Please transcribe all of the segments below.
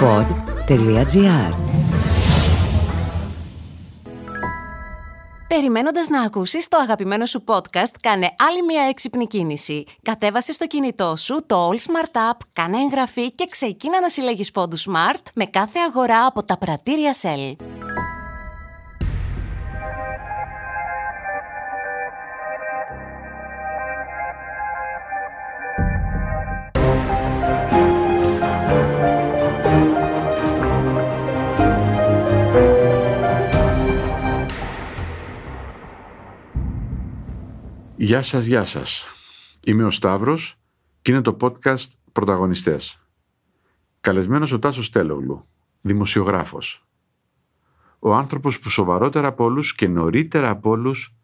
pod.gr Περιμένοντας να ακούσεις το αγαπημένο σου podcast, κάνε άλλη μια έξυπνη κίνηση. Κατέβασε στο κινητό σου το All Smart App, κάνε εγγραφή και ξεκίνα να συλλέγεις πόντους Smart με κάθε αγορά από τα πρατήρια Shell. Γεια σας, γεια σας. Είμαι ο Σταύρος και είναι το podcast «Πρωταγωνιστές». Καλεσμένος ο Τάσος Τέλογλου, δημοσιογράφος. Ο άνθρωπος που σοβαρότερα από όλους και νωρίτερα από όλους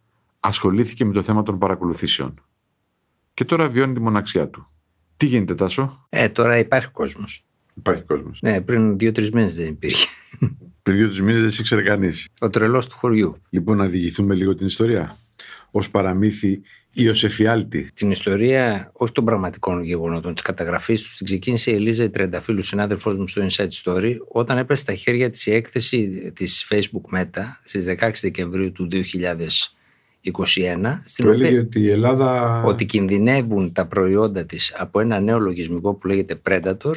ασχολήθηκε με το θέμα των παρακολουθήσεων. Και τώρα βιώνει τη μοναξιά του. Τι γίνεται Τάσο; Ε, τώρα υπάρχει κόσμος. Υπάρχει κόσμος. Ναι, πριν δύο-τρεις μήνες δεν υπήρχε. Πριν δύο-τρεις μήνες δεν σε ήξερε κανείς. Ο τρελός του χωριού. Λοιπόν, να διηγηθούμε λίγο την ιστορία. Ως παραμύθι ή ως εφιάλτη. Την ιστορία, όχι των πραγματικών γεγονότων, της καταγραφής τους, την ξεκίνησε η Ελίζα η Τρενταφύλου, συνάδελφός μου στο Inside Story, όταν έπεσε στα χέρια της η έκθεση της Facebook Meta στις 16 Δεκεμβρίου του 2021. Στην Του οποία- έλεγε ότι η Ελλάδα... ότι κινδυνεύουν τα προϊόντα της από ένα νέο λογισμικό που λέγεται Predator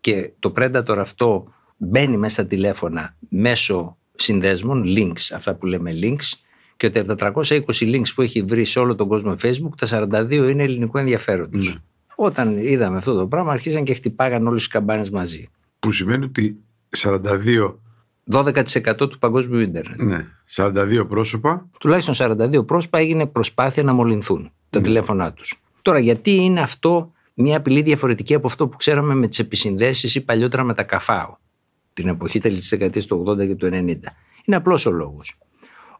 και το Predator αυτό μπαίνει μέσα στα τηλέφωνα μέσω συνδέσμων, links, αυτά που λέμε links και ότι από τα 320 links που έχει βρει σε όλο τον κόσμο Facebook, τα 42 είναι ελληνικού ενδιαφέροντος. Όταν είδαμε αυτό το πράγμα, αρχίσαν και χτυπάγαν όλες τις καμπάνες μαζί. Που σημαίνει ότι 42, 12% του παγκόσμιου ίντερνετ. ναι, 42 πρόσωπα τουλάχιστον 42 πρόσωπα έγινε προσπάθεια να μολυνθούν τα τηλέφωνά τους. Τώρα γιατί είναι αυτό μια απειλή διαφορετική από αυτό που ξέραμε με τις επισυνδέσεις ή παλιότερα με τα καφάο την εποχή τέλη της δεκαετίας του 80 και του 90. Είναι απλός ο λόγος.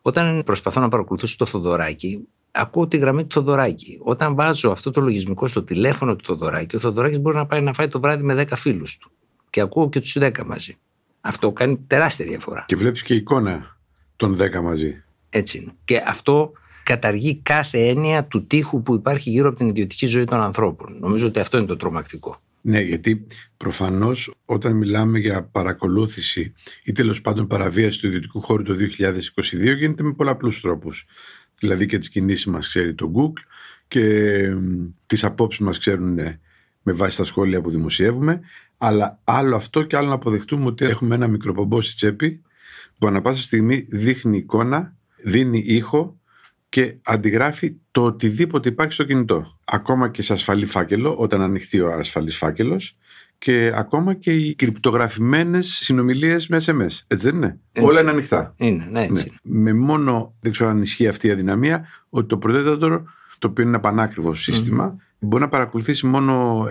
Όταν προσπαθώ να παρακολουθήσω το Θοδωράκι, ακούω τη γραμμή του Θοδωράκι. Όταν βάζω αυτό το λογισμικό στο τηλέφωνο του Θοδωράκι, ο Θοδωράκης μπορεί να πάει να φάει το βράδυ με 10 φίλους του. Και ακούω και τους 10 μαζί. Αυτό κάνει τεράστια διαφορά. και βλέπεις και εικόνα των 10 μαζί. Έτσι είναι. Και αυτό καταργεί κάθε έννοια του τείχου που υπάρχει γύρω από την ιδιωτική ζωή των ανθρώπων. Νομίζω ότι αυτό είναι το τρομακτικό. Ναι, γιατί προφανώς όταν μιλάμε για παρακολούθηση ή τέλος πάντων παραβίαση του ιδιωτικού χώρου το 2022 γίνεται με πολλαπλούς τρόπους. Δηλαδή και τις κινήσεις μας ξέρει το Google και μ, τις απόψεις μας ξέρουν ε, με βάση τα σχόλια που δημοσιεύουμε αλλά άλλο αυτό και άλλο να αποδεχτούμε ότι έχουμε ένα μικροπομπό στη τσέπη που ανα πάσα στιγμή δείχνει εικόνα, δίνει ήχο και αντιγράφει το οτιδήποτε υπάρχει στο κινητό. Ακόμα και σε ασφαλή φάκελο, όταν ανοιχτεί ο ασφαλής φάκελος και ακόμα και οι κρυπτογραφημένες συνομιλίες με SMS. Έτσι δεν είναι; Έτσι. Όλα είναι ανοιχτά. Είναι, ναι, έτσι Ναι. Με μόνο, δεν ξέρω αν ισχύει αυτή η αδυναμία, ότι το Predator, το οποίο είναι ένα πανάκριβο σύστημα, μπορεί να παρακολουθήσει μόνο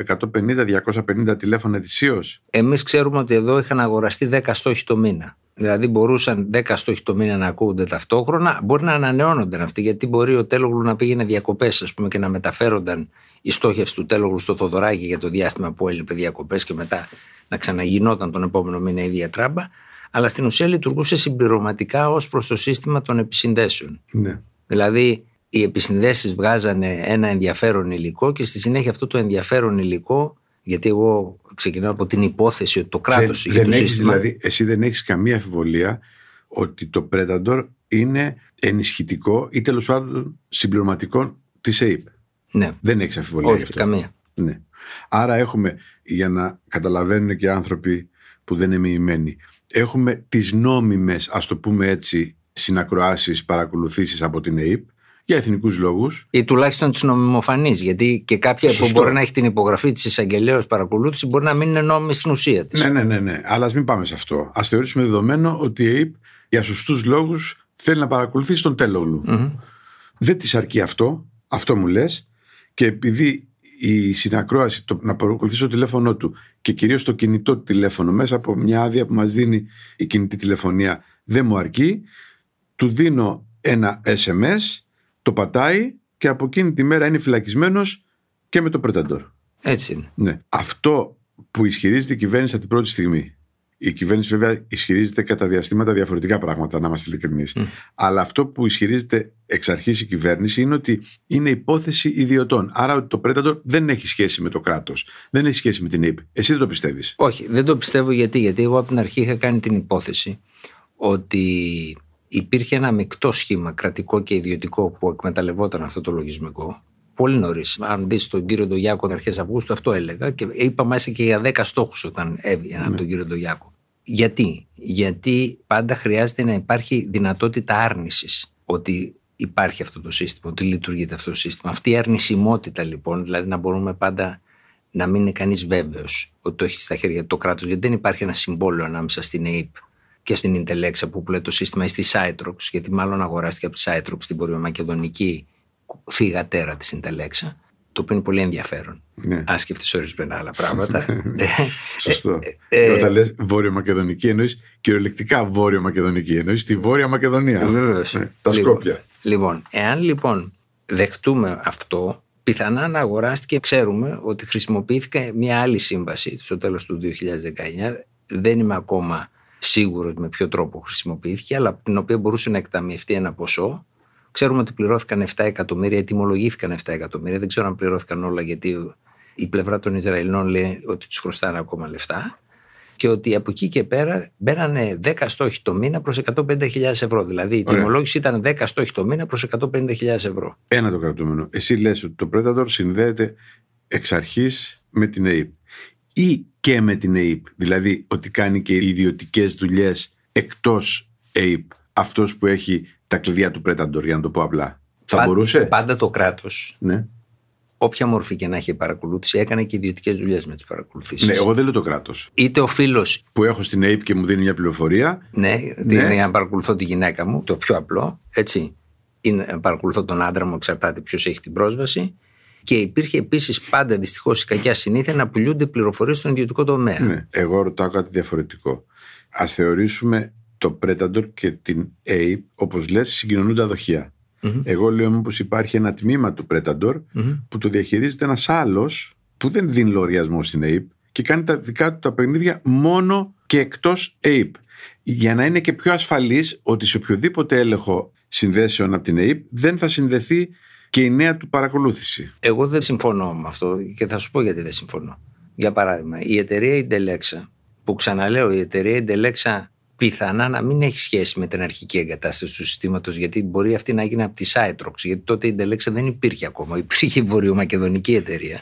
150-250 τηλέφωνα ετησίως. Εμείς ξέρουμε ότι εδώ είχαν αγοραστεί 10 στόχοι το μήνα. Δηλαδή μπορούσαν 10 στόχοι το μήνα να ακούγονται ταυτόχρονα. Μπορεί να ανανεώνονταν αυτοί, γιατί μπορεί ο Τέλογλου να πήγαινε διακοπές, ας πούμε, και να μεταφέρονταν η στόχευση του Τέλογλου στο Θοδωράκι για το διάστημα που έλειπε διακοπές και μετά να ξαναγινόταν τον επόμενο μήνα η ίδια τράμπα. Αλλά στην ουσία λειτουργούσε συμπληρωματικά ως προς το σύστημα των επισυνδέσεων. Ναι. Δηλαδή, οι επισυνδέσεις βγάζανε ένα ενδιαφέρον υλικό και στη συνέχεια αυτό το ενδιαφέρον υλικό, γιατί εγώ ξεκινάω από την υπόθεση ότι το κράτος δεν, είχε δεν το έχεις, σύστημα. δηλαδή, εσύ δεν έχεις καμία αμφιβολία ότι το Predator είναι ενισχυτικό ή τέλος πάντων συμπληρωματικό της ΑΕΠ. Ναι, Δεν έχεις αμφιβολία γι' όχι αυτό. καμία. Ναι. Άρα έχουμε, για να καταλαβαίνουν και άνθρωποι που δεν είναι μοιημένοι, έχουμε τις νόμιμες, ας το πούμε έτσι, συνακροάσεις, παρακολουθήσεις από την ΑΕΠ για εθνικούς λόγους. Ή τουλάχιστον της νομιμοφανής. Γιατί και κάποια που Σωστό. μπορεί να έχει την υπογραφή της εισαγγελέα παρακολούθηση μπορεί να μην είναι νόμιμη στην ουσία της. Ναι, ναι, ναι, ναι. Αλλά ας μην πάμε σε αυτό. Ας θεωρήσουμε δεδομένο ότι η ΑΕΠ για σωστούς λόγους θέλει να παρακολουθήσει τον τέλογλου. Δεν της αρκεί αυτό, αυτό μου λες, και επειδή η συνακρόαση, το, να παρακολουθήσει το τηλέφωνο του και κυρίως το κινητό του τηλέφωνο μέσα από μια άδεια που μας δίνει η κινητή τηλεφωνία δεν μου αρκεί, του δίνω ένα SMS, το πατάει και από εκείνη τη μέρα είναι φυλακισμένος και με το Predator. Έτσι είναι. Ναι. Αυτό που ισχυρίζεται η κυβέρνηση από την πρώτη στιγμή Η κυβέρνηση βέβαια ισχυρίζεται κατά διαστήματα διαφορετικά πράγματα, να είμαστε ειλικρινείς. Αλλά αυτό που ισχυρίζεται εξ αρχής η κυβέρνηση είναι ότι είναι υπόθεση ιδιωτών. Άρα ότι το Predator δεν έχει σχέση με το κράτος. Δεν έχει σχέση με την ΑΕΠ. Εσύ δεν το πιστεύεις. Όχι, δεν το πιστεύω γιατί. Γιατί εγώ από την αρχή είχα κάνει την υπόθεση ότι υπήρχε ένα μεικτό σχήμα κρατικό και ιδιωτικό που εκμεταλλευόταν αυτό το λογισμικό. Πολύ νωρίς. Αν δεις τον κύριο Ντογιάκο αρχές Αυγούστου, αυτό έλεγα και είπα μέσα και για 10 στόχους όταν έβγαινα ναι. τον κύριο Ντογιάκο. Γιατί; Γιατί πάντα χρειάζεται να υπάρχει δυνατότητα άρνησης ότι υπάρχει αυτό το σύστημα, ότι λειτουργείται αυτό το σύστημα. Αυτή η αρνησιμότητα λοιπόν, δηλαδή να μπορούμε πάντα να μην είναι κανείς βέβαιος ότι το έχεις στα χέρια το κράτος, γιατί δεν υπάρχει ένα συμβόλαιο ανάμεσα στην ΑΕΠ και στην Intelexa που λέει το σύστημα ή στη Cytrox, γιατί μάλλον αγοράστηκε από τη Cytrox την Βορειομακεδονική θηγατέρα της Intelexa, το οποίο είναι πολύ ενδιαφέρον. Ναι. Αν σκεφτείς ορισμένα άλλα πράγματα. Ε, Σωστό. Ε, ε, όταν λες Βόρειο Μακεδονική, εννοείς κυριολεκτικά Βόρειο Μακεδονική. Εννοείς τη Βόρεια Μακεδονία. Βεβαίως. Ναι, τα λοιπόν, Σκόπια. Λοιπόν, εάν λοιπόν δεχτούμε αυτό, πιθανά να αγοράστηκε, ξέρουμε ότι χρησιμοποιήθηκε μια άλλη σύμβαση στο τέλος του 2019. Δεν είμαι ακόμα σίγουρο με ποιο τρόπο χρησιμοποιήθηκε, αλλά την οποία μπορούσε να εκταμιευτεί ένα ποσό. Ξέρουμε ότι πληρώθηκαν 7 εκατομμύρια, ετοιμολογήθηκαν 7 εκατομμύρια. Δεν ξέρω αν πληρώθηκαν όλα, γιατί η πλευρά των Ισραηλινών λέει ότι τους χρωστάνε ακόμα λεφτά. Και ότι από εκεί και πέρα μπαίνανε 10 στόχοι το μήνα προς 150.000 ευρώ. Δηλαδή η τιμολόγηση ήταν 10 στόχοι το μήνα προς 150.000 ευρώ. Ένα το κρατούμενο. Εσύ λες ότι το Predator συνδέεται εξ αρχής με την ΑΕΠ ή και με την ΑΕΠ. Δηλαδή ότι κάνει και ιδιωτικές δουλειές εκτός ΑΕΠ. Αυτός που έχει τα κλειδιά του Predator, για να το πω απλά. Θα μπορούσε; Πάντα το κράτος. Ναι. Όποια μορφή και να έχει παρακολούθηση, έκανε και ιδιωτικές δουλειές με τις παρακολουθήσεις. Ναι, εγώ δεν λέω το κράτος. Είτε ο φίλο. Που έχω στην ΑΕΠ και μου δίνει μια πληροφορία. Ναι, ναι. είναι να παρακολουθώ τη γυναίκα μου, το πιο απλό. Έτσι. Είναι να παρακολουθώ τον άντρα μου, εξαρτάται ποιος έχει την πρόσβαση. Και υπήρχε επίσης πάντα δυστυχώς η κακιά συνήθεια να πουλούνται πληροφορίες στον ιδιωτικό τομέα. Ναι, εγώ ρωτάω κάτι διαφορετικό. Α θεωρήσουμε το Predator και την Ape, όπως λες, συγκοινωνούνται αδοχεία. Mm-hmm. Εγώ λέω όμω υπάρχει ένα τμήμα του Predator mm-hmm. που το διαχειρίζεται ένας άλλος που δεν δίνει λογαριασμό στην Ape και κάνει τα δικά του τα παιχνίδια μόνο και εκτός Ape. Για να είναι και πιο ασφαλής ότι σε οποιοδήποτε έλεγχο συνδέσεων από την Ape δεν θα συνδεθεί και η νέα του παρακολούθηση. Εγώ δεν συμφωνώ με αυτό και θα σου πω γιατί δεν συμφωνώ. Για παράδειγμα, η εταιρεία Intelexa, που ξαναλέω, η εταιρεία Intelexa πιθανά να μην έχει σχέση με την αρχική εγκατάσταση του συστήματος, γιατί μπορεί αυτή να γίνει από τη Cytrox, γιατί τότε η Intelexa δεν υπήρχε ακόμα. Υπήρχε η βορειομακεδονική εταιρεία.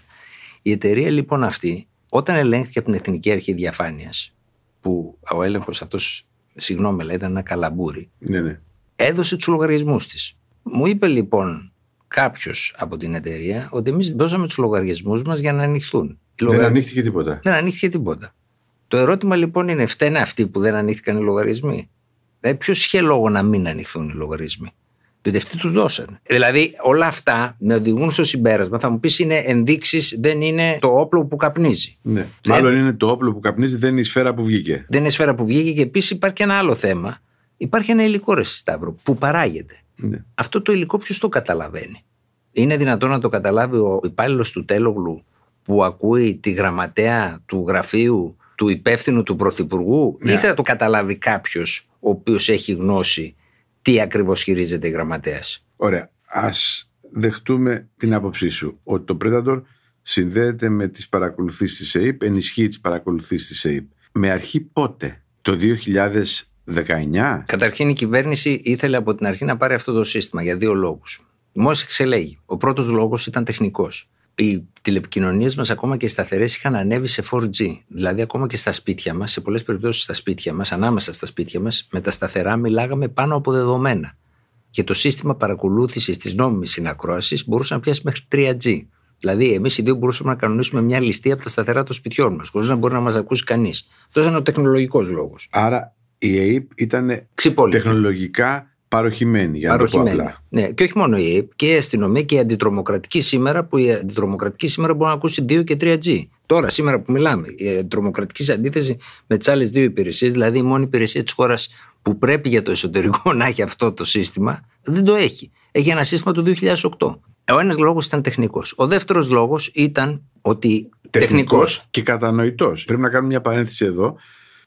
Η εταιρεία λοιπόν αυτή, όταν ελέγχθηκε από την Εθνική Αρχή Διαφάνειας, που ο έλεγχος αυτός, συγγνώμη, ήταν ένα καλαμπούρι, ναι, ναι. έδωσε τους λογαριασμούς της. Μου είπε λοιπόν κάποιος από την εταιρεία ότι εμείς δώσαμε τους λογαριασμούς μας για να ανοιχθούν. Δεν λογαρι... ανοίχθηκε τίποτα. Δεν ανοίχθηκε τίποτα. Το ερώτημα λοιπόν είναι, φταίνε αυτοί που δεν ανοίχθηκαν οι λογαριασμοί; Δηλαδή, ποιος είχε λόγο να μην ανοιχθούν οι λογαριασμοί; Διότι αυτοί τους δώσανε. Δηλαδή, όλα αυτά με οδηγούν στο συμπέρασμα. Θα μου πεις είναι ενδείξεις, δεν είναι το όπλο που καπνίζει. Ναι. Δεν... Μάλλον είναι το όπλο που καπνίζει, δεν είναι η σφαίρα που βγήκε. Δεν είναι η σφαίρα που βγήκε και επίσης υπάρχει και ένα άλλο θέμα. Υπάρχει ένα υλικό ρε Σταύρο που παράγεται. Ναι. Αυτό το υλικό ποιος το καταλαβαίνει; Είναι δυνατόν να το καταλάβει ο υπάλληλος του Τέλογλου που ακούει τη γραμματέα του γραφείου του υπεύθυνου του Πρωθυπουργού ναι. ή θα το καταλάβει κάποιος ο οποίος έχει γνώση τι ακριβώς χειρίζεται η γραμματέας; Ωραία. Α δεχτούμε την άποψή σου ότι το Predator συνδέεται με τις παρακολουθήσεις της ΑΕΠ, ενισχύει τις παρακολουθήσεις της ΑΕΠ. Με αρχή πότε, το 2019? Καταρχήν η κυβέρνηση ήθελε από την αρχή να πάρει αυτό το σύστημα για δύο λόγους. Μόλις εξελέγει. Ο πρώτος λόγος ήταν τεχνικός. Οι τηλεπικοινωνίες μας, ακόμα και σταθερές, είχαν ανέβει σε 4G. Δηλαδή, ακόμα και στα σπίτια μας, σε πολλές περιπτώσεις στα σπίτια μας, ανάμεσα στα σπίτια μας, με τα σταθερά μιλάγαμε πάνω από δεδομένα. Και το σύστημα παρακολούθησης της νόμιμης συνακρόασης μπορούσε να πιάσει μέχρι 3G. Δηλαδή, εμείς οι δύο μπορούσαμε να κανονίσουμε μια ληστεία από τα σταθερά των σπιτιών μας, χωρίς να μπορεί να μας ακούσει κανείς. Αυτός ήταν ο τεχνολογικός λόγος. Άρα η ΑΕΠ ήταν τεχνολογικά παροχημένη, για να παροχημένη. το πω απλά. Ναι, και όχι μόνο η ΑΕΠ, και η αστυνομία και η αντιτρομοκρατική σήμερα, που η αντιτρομοκρατική σήμερα μπορεί να ακούσει 2 και 3G. Τώρα, σήμερα που μιλάμε, η αντιτρομοκρατική σε αντίθεση με τις άλλες δύο υπηρεσίες, δηλαδή η μόνη υπηρεσία της χώρας που πρέπει για το εσωτερικό να έχει αυτό το σύστημα, δεν το έχει. Έχει ένα σύστημα του 2008. Ο ένας λόγος ήταν τεχνικός. Ο δεύτερος λόγος ήταν ότι. Τεχνικός και κατανοητός. Πρέπει να κάνουμε μια παρένθεση εδώ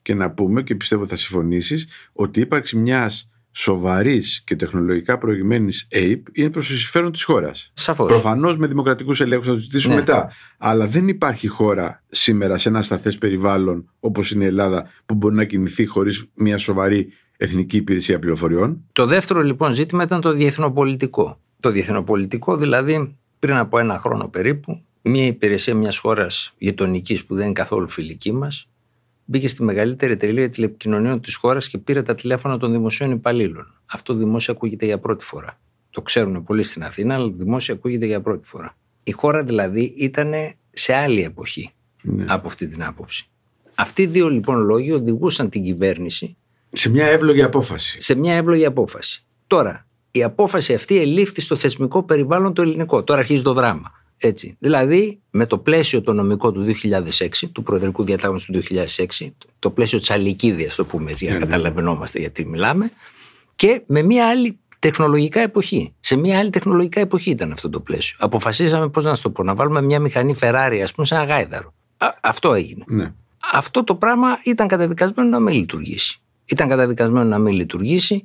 και να πούμε και πιστεύω θα συμφωνήσεις ότι η ύπαρξη μιας σοβαρής και τεχνολογικά προηγμένης ΑΕΠ είναι προς το συμφέρον της χώρας. Σαφώς. Προφανώς με δημοκρατικούς ελέγχους θα το συζητήσουμε Ναι. μετά. Αλλά δεν υπάρχει χώρα σήμερα σε ένα σταθές περιβάλλον όπως είναι η Ελλάδα που μπορεί να κινηθεί χωρίς μια σοβαρή εθνική υπηρεσία πληροφοριών. Το δεύτερο λοιπόν ζήτημα ήταν το διεθνοπολιτικό. Το διεθνοπολιτικό δηλαδή πριν από ένα χρόνο περίπου μια υπηρεσία μιας χώρας γειτονικής που δεν είναι καθόλου φιλική μας μπήκε στη μεγαλύτερη εταιρεία τηλεπικοινωνίων της χώρας και πήρε τα τηλέφωνα των δημοσίων υπαλλήλων. Αυτό δημόσια ακούγεται για πρώτη φορά. Το ξέρουν πολλοί στην Αθήνα, αλλά δημόσια ακούγεται για πρώτη φορά. Η χώρα δηλαδή ήταν σε άλλη εποχή Ναι. από αυτή την άποψη. Αυτοί οι δύο λοιπόν λόγοι οδηγούσαν την κυβέρνηση Σε μια εύλογη απόφαση. σε μια εύλογη απόφαση. Τώρα, η απόφαση αυτή ελήφθη στο θεσμικό περιβάλλον το ελληνικό. Τώρα αρχίζει το δράμα. Έτσι. Δηλαδή, με το πλαίσιο το νομικό του 2006, του Προεδρικού Διατάγματος του 2006, το πλαίσιο της αλικίδια, το πούμε έτσι, για να Ναι, ναι. καταλαβαίνόμαστε γιατί μιλάμε, και με μια άλλη τεχνολογικά εποχή. Σε μια άλλη τεχνολογικά εποχή ήταν αυτό το πλαίσιο. Αποφασίσαμε, πώς να σου το πω, να βάλουμε μια μηχανή Ferrari, ας πούμε, σε ένα γάιδαρο. Α, αυτό έγινε Ναι. αυτό το πράγμα ήταν καταδικασμένο να μην λειτουργήσει. Ήταν καταδικασμένο να μην λειτουργήσει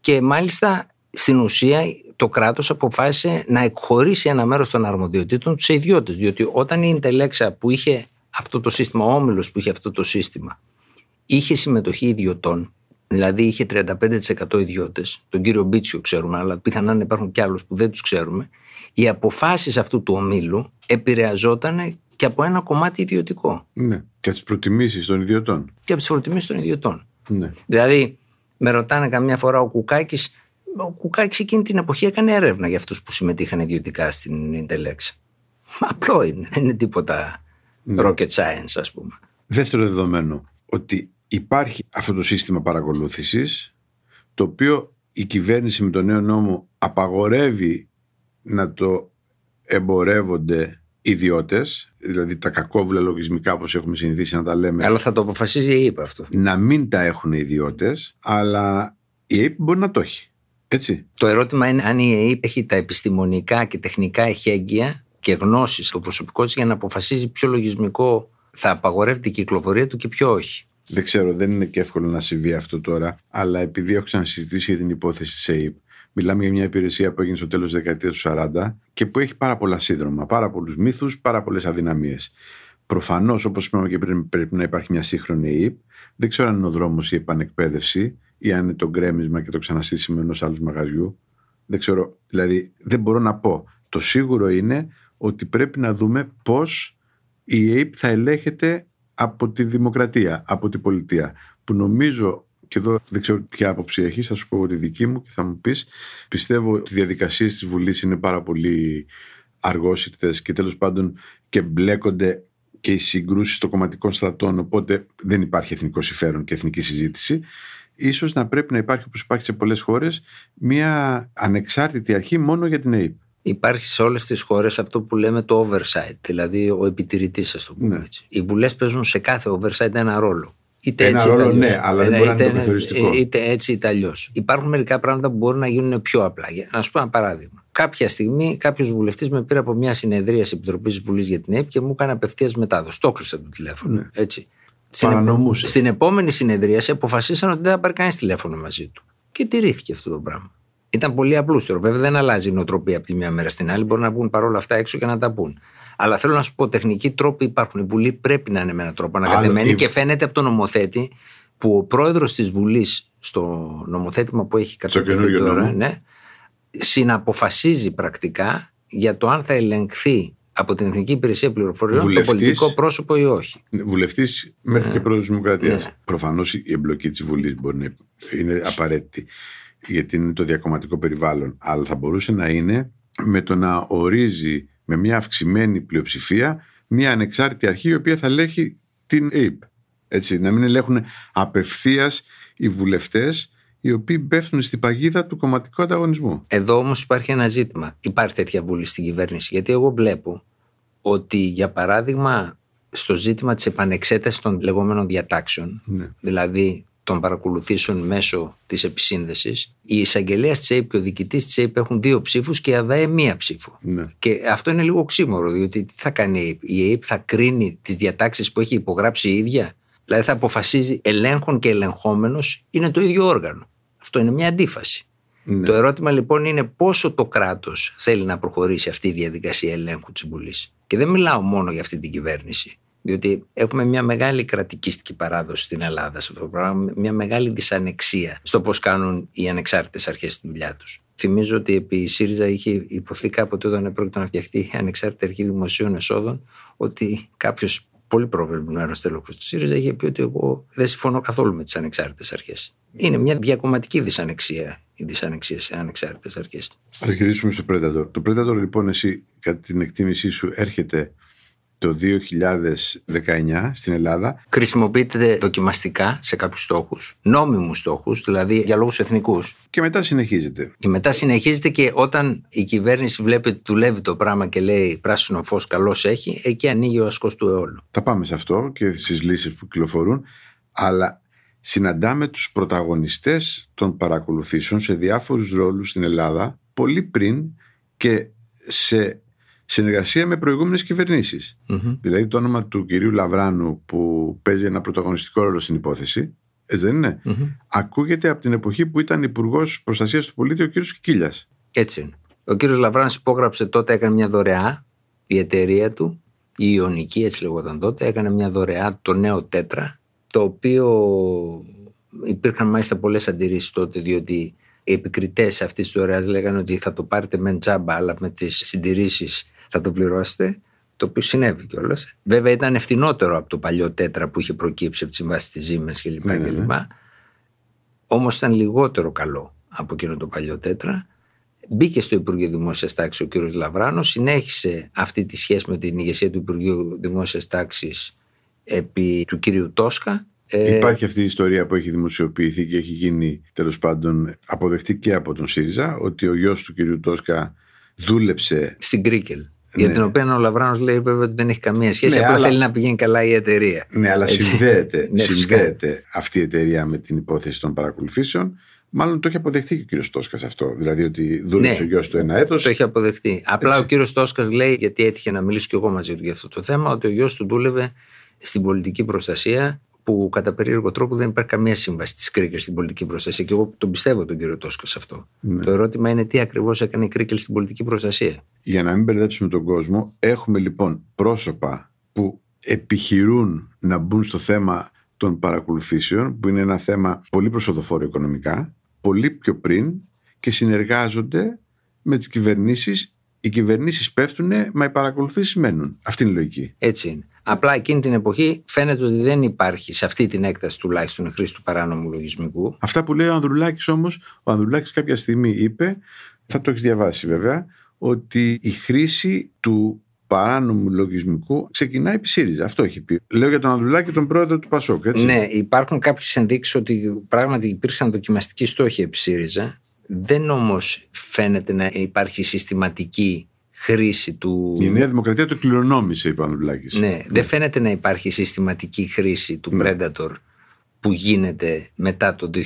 και μάλιστα στην ουσία το κράτος αποφάσισε να εκχωρήσει ένα μέρος των αρμοδιοτήτων τους σε ιδιώτες. Διότι όταν η Ιντελέξα που είχε αυτό το σύστημα, ο Όμιλος που είχε αυτό το σύστημα, είχε συμμετοχή ιδιωτών, δηλαδή είχε 35% ιδιώτες, τον κύριο Μπίτσιο ξέρουμε, αλλά πιθανόν υπάρχουν και άλλους που δεν τους ξέρουμε, οι αποφάσεις αυτού του ομίλου επηρεαζόταν και από ένα κομμάτι ιδιωτικό ναι. Και τις προτιμήσεις των ιδιωτών. και από τις προτιμήσεις των ιδιωτών. Ναι. Δηλαδή, με ρωτάνε καμιά φορά ο Κουκάκης. Ο Κουκάκης εκείνη την εποχή έκανε έρευνα για αυτούς που συμμετείχαν ιδιωτικά στην Intelex. Απλό είναι, δεν είναι τίποτα rocket science, ας πούμε. Δεύτερο δεδομένο, ότι υπάρχει αυτό το σύστημα παρακολούθησης το οποίο η κυβέρνηση με τον νέο νόμο απαγορεύει να το εμπορεύονται ιδιώτες, δηλαδή τα κακόβουλα λογισμικά όπως έχουμε συνηθίσει να τα λέμε, Αλλά θα το αποφασίζει η ΕΕΠ αυτό. να μην τα έχουν οι ιδιώτες, αλλά η ΑΕΠ μπορεί να το έχει. Έτσι. Το ερώτημα είναι αν η ΕΕΠ έχει τα επιστημονικά και τεχνικά εχέγγυα και γνώσεις στο προσωπικό της για να αποφασίζει ποιο λογισμικό θα απαγορεύεται η κυκλοφορία του και ποιο όχι. Δεν ξέρω, δεν είναι και εύκολο να συμβεί αυτό τώρα, αλλά επειδή έχω ξανασυζητήσει για την υπόθεση της ΑΕΠ, μιλάμε για μια υπηρεσία που έγινε στο τέλος της δεκαετίας του 40 και που έχει πάρα πολλά σύνδρομα, πάρα πολλούς μύθους, πάρα πολλές αδυναμίες. Προφανώς, όπως είπαμε και πριν, πρέπει να υπάρχει μια σύγχρονη ΑΕΠ. Δεν ξέρω αν είναι ο δρόμος η επανεκπαίδευση ή αν είναι το γκρέμισμα και το ξαναστήσιμο ενός άλλου μαγαζιού. Δεν ξέρω. Δηλαδή, δεν μπορώ να πω. Το σίγουρο είναι ότι πρέπει να δούμε πώς η ΑΕΠ θα ελέγχεται από τη δημοκρατία, από την πολιτεία. Που νομίζω, και εδώ δεν ξέρω ποια άποψη έχεις, θα σου πω εγώ τη δική μου και θα μου πεις. Πιστεύω ότι οι διαδικασίες της Βουλής είναι πάρα πολύ αργόσυρτες και τέλος πάντων και μπλέκονται και οι συγκρούσεις των κομματικών στρατών. Οπότε δεν υπάρχει εθνικός συμφέρον και εθνική συζήτηση. Ίσως να πρέπει να υπάρχει, όπως υπάρχει σε πολλές χώρες, μια ανεξάρτητη αρχή μόνο για την ΑΕΠ. Υπάρχει σε όλες τις χώρες αυτό που λέμε το oversight, δηλαδή ο επιτηρητής, ας το πούμε Ναι. έτσι. Οι βουλές παίζουν σε κάθε oversight ένα ρόλο. Είτε Ένα έτσι, ρόλο, είτε αλλιώς. ναι, αλλά δεν Ε, μπορεί να είναι είτε το καθοριστικό. Είτε έτσι είτε αλλιώς. Υπάρχουν μερικά πράγματα που μπορούν να γίνουν πιο απλά. Για να σου πω ένα παράδειγμα. Κάποια στιγμή κάποιος βουλευτής με πήρε από μια συνεδρία της Επιτροπής Βουλής για την ΕΕΠ και μου έκανε απευθείας μετάδοση. Το έκλεισα το τηλέφωνο. Ναι. Έτσι. Στην, Παρανομούσες. στην επόμενη συνεδρίαση αποφασίσαν ότι δεν θα πάρει κανείς τηλέφωνο μαζί του. Και τηρήθηκε αυτό το πράγμα. Ήταν πολύ απλούστερο. Βέβαια δεν αλλάζει η νοοτροπία από τη μία μέρα στην άλλη. Μπορεί να βγουν παρόλα αυτά έξω και να τα πούν. Αλλά θέλω να σου πω, τεχνικοί τρόποι υπάρχουν. Η Βουλή πρέπει να είναι με έναν τρόπο ανακατεμένη η- και φαίνεται από τον νομοθέτη που ο πρόεδρος της Βουλής στο νομοθέτημα που έχει κατατεθεί καινούργιο τώρα, νόμο. ναι, συναποφασίζει πρακτικά για το αν θα ελεγχθεί από την Εθνική Υπηρεσία Πληροφοριών Βουλευτής. το πολιτικό πρόσωπο ή όχι. Βουλευτής μέχρι και πρόεδρος της Δημοκρατίας. Ναι. Προφανώς η εμπλοκή της Βουλής μπορεί να είναι απαραίτητη, γιατί είναι το διακομματικό περιβάλλον. Αλλά θα μπορούσε να είναι με το να ορίζει με μια αυξημένη πλειοψηφία μια ανεξάρτητη αρχή η οποία θα ελέγχει την ΑΕΠ. Έτσι, να μην ελέγχουν απευθείας οι βουλευτές οι οποίοι πέφτουν στην παγίδα του κομματικού ανταγωνισμού. Εδώ όμως υπάρχει ένα ζήτημα. Υπάρχει τέτοια βούλη στην κυβέρνηση. Γιατί εγώ βλέπω ότι, για παράδειγμα, στο ζήτημα της επανεξέτασης των λεγόμενων διατάξεων, Ναι. δηλαδή των παρακολουθήσεων μέσω της επισύνδεσης, η εισαγγελέα της ΑΕΠ και ο διοικητής της ΑΕΠ έχουν δύο ψήφους και η ΑΔΑΕ μία ψήφο. Ναι. Και αυτό είναι λίγο οξύμορο, διότι τι θα κάνει η ΑΕΠ; Η ΑΕΠ θα κρίνει τις διατάξεις που έχει υπογράψει η ίδια; Δηλαδή θα αποφασίζει ελέγχον και ελεγχόμενος είναι το ίδιο όργανο. Αυτό είναι μια αντίφαση. Ναι. Το ερώτημα λοιπόν είναι πόσο το κράτος θέλει να προχωρήσει αυτή η διαδικασία ελέγχου της Βουλής. Και δεν μιλάω μόνο για αυτή την κυβέρνηση. Διότι έχουμε μια μεγάλη κρατικίστικη παράδοση στην Ελλάδα σε αυτό το πράγμα, μια μεγάλη δυσανεξία στο πώς κάνουν οι ανεξάρτητες αρχές τη δουλειά τους. Θυμίζω ότι επί η ΣΥΡΙΖΑ είχε υποθεί κάποτε όταν πρόκειται να φτιαχτεί η ανεξάρτητη αρχή δημοσίων εσόδων ότι κάποιος πολύ προβλημένο τέλο του ΣΥΡΙΖΑ είχε πει ότι εγώ δεν συμφωνώ καθόλου με τις ανεξάρτητες αρχές. Είναι μια διακομματική δυσανεξία η δυσανεξία σε ανεξάρτητες αρχές. Α γυρίσουμε στο Predator. Το Predator, λοιπόν, εσύ, κατά την εκτίμησή σου, έρχεται το 2019 στην Ελλάδα. Χρησιμοποιείται δοκιμαστικά σε κάποιους στόχους, νόμιμους στόχους, δηλαδή για λόγους εθνικούς. Και μετά συνεχίζεται. Και μετά συνεχίζεται και όταν η κυβέρνηση βλέπει ότι δουλεύει το πράγμα και λέει πράσινο φως καλώς έχει, εκεί ανοίγει ο ασκός του αιώλου. Θα πάμε σε αυτό και στις λύσεις που κυκλοφορούν. Αλλά συναντάμε τους πρωταγωνιστές των παρακολουθήσεων σε διάφορους ρόλους στην Ελλάδα πολύ πριν και σε συνεργασία με προηγούμενες κυβερνήσεις. Δηλαδή το όνομα του κυρίου Λαβράνου που παίζει ένα πρωταγωνιστικό ρόλο στην υπόθεση, έτσι δεν ειναι ακούγεται από την εποχή που ήταν υπουργός Προστασίας του Πολίτη ο κύριος Κίλιας. Έτσι είναι. Ο κύριος Λαβράνος υπόγραψε τότε, έκανε μια δωρεά, η εταιρεία του, η Ιωνική έτσι λεγόταν τότε, έκανε μια δωρεά το νέο τέτρα, το οποίο υπήρχαν μάλιστα πολλές αντιρρήσεις τότε, διότι οι επικριτές αυτής της δωρεάς λέγανε ότι θα το πάρετε με τζάμπα, αλλά με τις συντηρήσεις θα το πληρώσετε. Το οποίο συνέβη κιόλας. Βέβαια ήταν ευθυνότερο από το παλιό τέτρα που είχε προκύψει από τις συμβάσεις της Siemens κλπ. Ναι, ναι, ναι. Όμως ήταν λιγότερο καλό από εκείνο το παλιό τέτρα. Μπήκε στο Υπουργείο Δημόσιας Τάξης ο κ. Λαβράνο, συνέχισε αυτή τη σχέση με την ηγεσία του Υπουργείου Δημόσιας Τάξης επί του κ. Τόσκα. Ε, Υπάρχει αυτή η ιστορία που έχει δημοσιοποιηθεί και έχει γίνει τέλος πάντων αποδεκτή και από τον ΣΥΡΙΖΑ ότι ο γιος του κ. Τόσκα δούλεψε. Στην Κρίκελ. Για την οποία ο Λαβράνος λέει βέβαια ότι δεν έχει καμία σχέση. Ναι, απλά αλλά... θέλει να πηγαίνει καλά η εταιρεία. Ναι, αλλά Έτσι. συνδέεται, ναι, συνδέεται αυτή η εταιρεία με την υπόθεση των παρακολουθήσεων. Μάλλον το έχει αποδεχτεί και ο κύριος Τόσκας αυτό. Δηλαδή ότι δούλεψε ναι, ο γιος του ένα έτος. Το έχει αποδεχτεί. Απλά Έτσι. ο κύριος Τόσκας λέει, γιατί έτυχε να μιλήσω κι εγώ μαζί του για αυτό το θέμα, ότι ο γιος του δούλευε στην πολιτική προστασία που κατά περίεργο τρόπο δεν υπάρχει καμία σύμβαση της Κρίκελ στην πολιτική προστασία. Και εγώ τον πιστεύω τον κύριο Τόσκα σε αυτό. Ναι. Το ερώτημα είναι τι ακριβώς έκανε η Κρίκελ στην πολιτική προστασία. Για να μην μπερδέψουμε τον κόσμο, έχουμε λοιπόν πρόσωπα που επιχειρούν να μπουν στο θέμα των παρακολουθήσεων, που είναι ένα θέμα πολύ προσοδοφόρο οικονομικά, πολύ πιο πριν και συνεργάζονται με τις κυβερνήσεις. Οι κυβερνήσεις πέφτουν, μα οι παρακολουθήσεις μένουν. Αυτή είναι η λογική. Έτσι είναι. Απλά εκείνη την εποχή φαίνεται ότι δεν υπάρχει σε αυτή την έκταση τουλάχιστον η χρήση του παράνομου λογισμικού. Αυτά που λέει ο Ανδρουλάκης όμως, ο Ανδρουλάκης κάποια στιγμή είπε, θα το έχεις διαβάσει βέβαια, ότι η χρήση του παράνομου λογισμικού ξεκινάει επί ΣΥΡΙΖΑ. Αυτό έχει πει. Λέω για τον Ανδρουλάκη, τον πρόεδρο του Πασόκ. Έτσι. Ναι, υπάρχουν κάποιες ενδείξεις ότι πράγματι υπήρχαν δοκιμαστικοί στόχοι επί ΣΥΡΙΖΑ. Δεν όμως φαίνεται να υπάρχει συστηματική χρήση του. Η Νέα Δημοκρατία το κληρονόμησε, είπε ο Ναι, ναι, δεν φαίνεται να υπάρχει συστηματική χρήση του ναι. Predator που γίνεται μετά το 2020.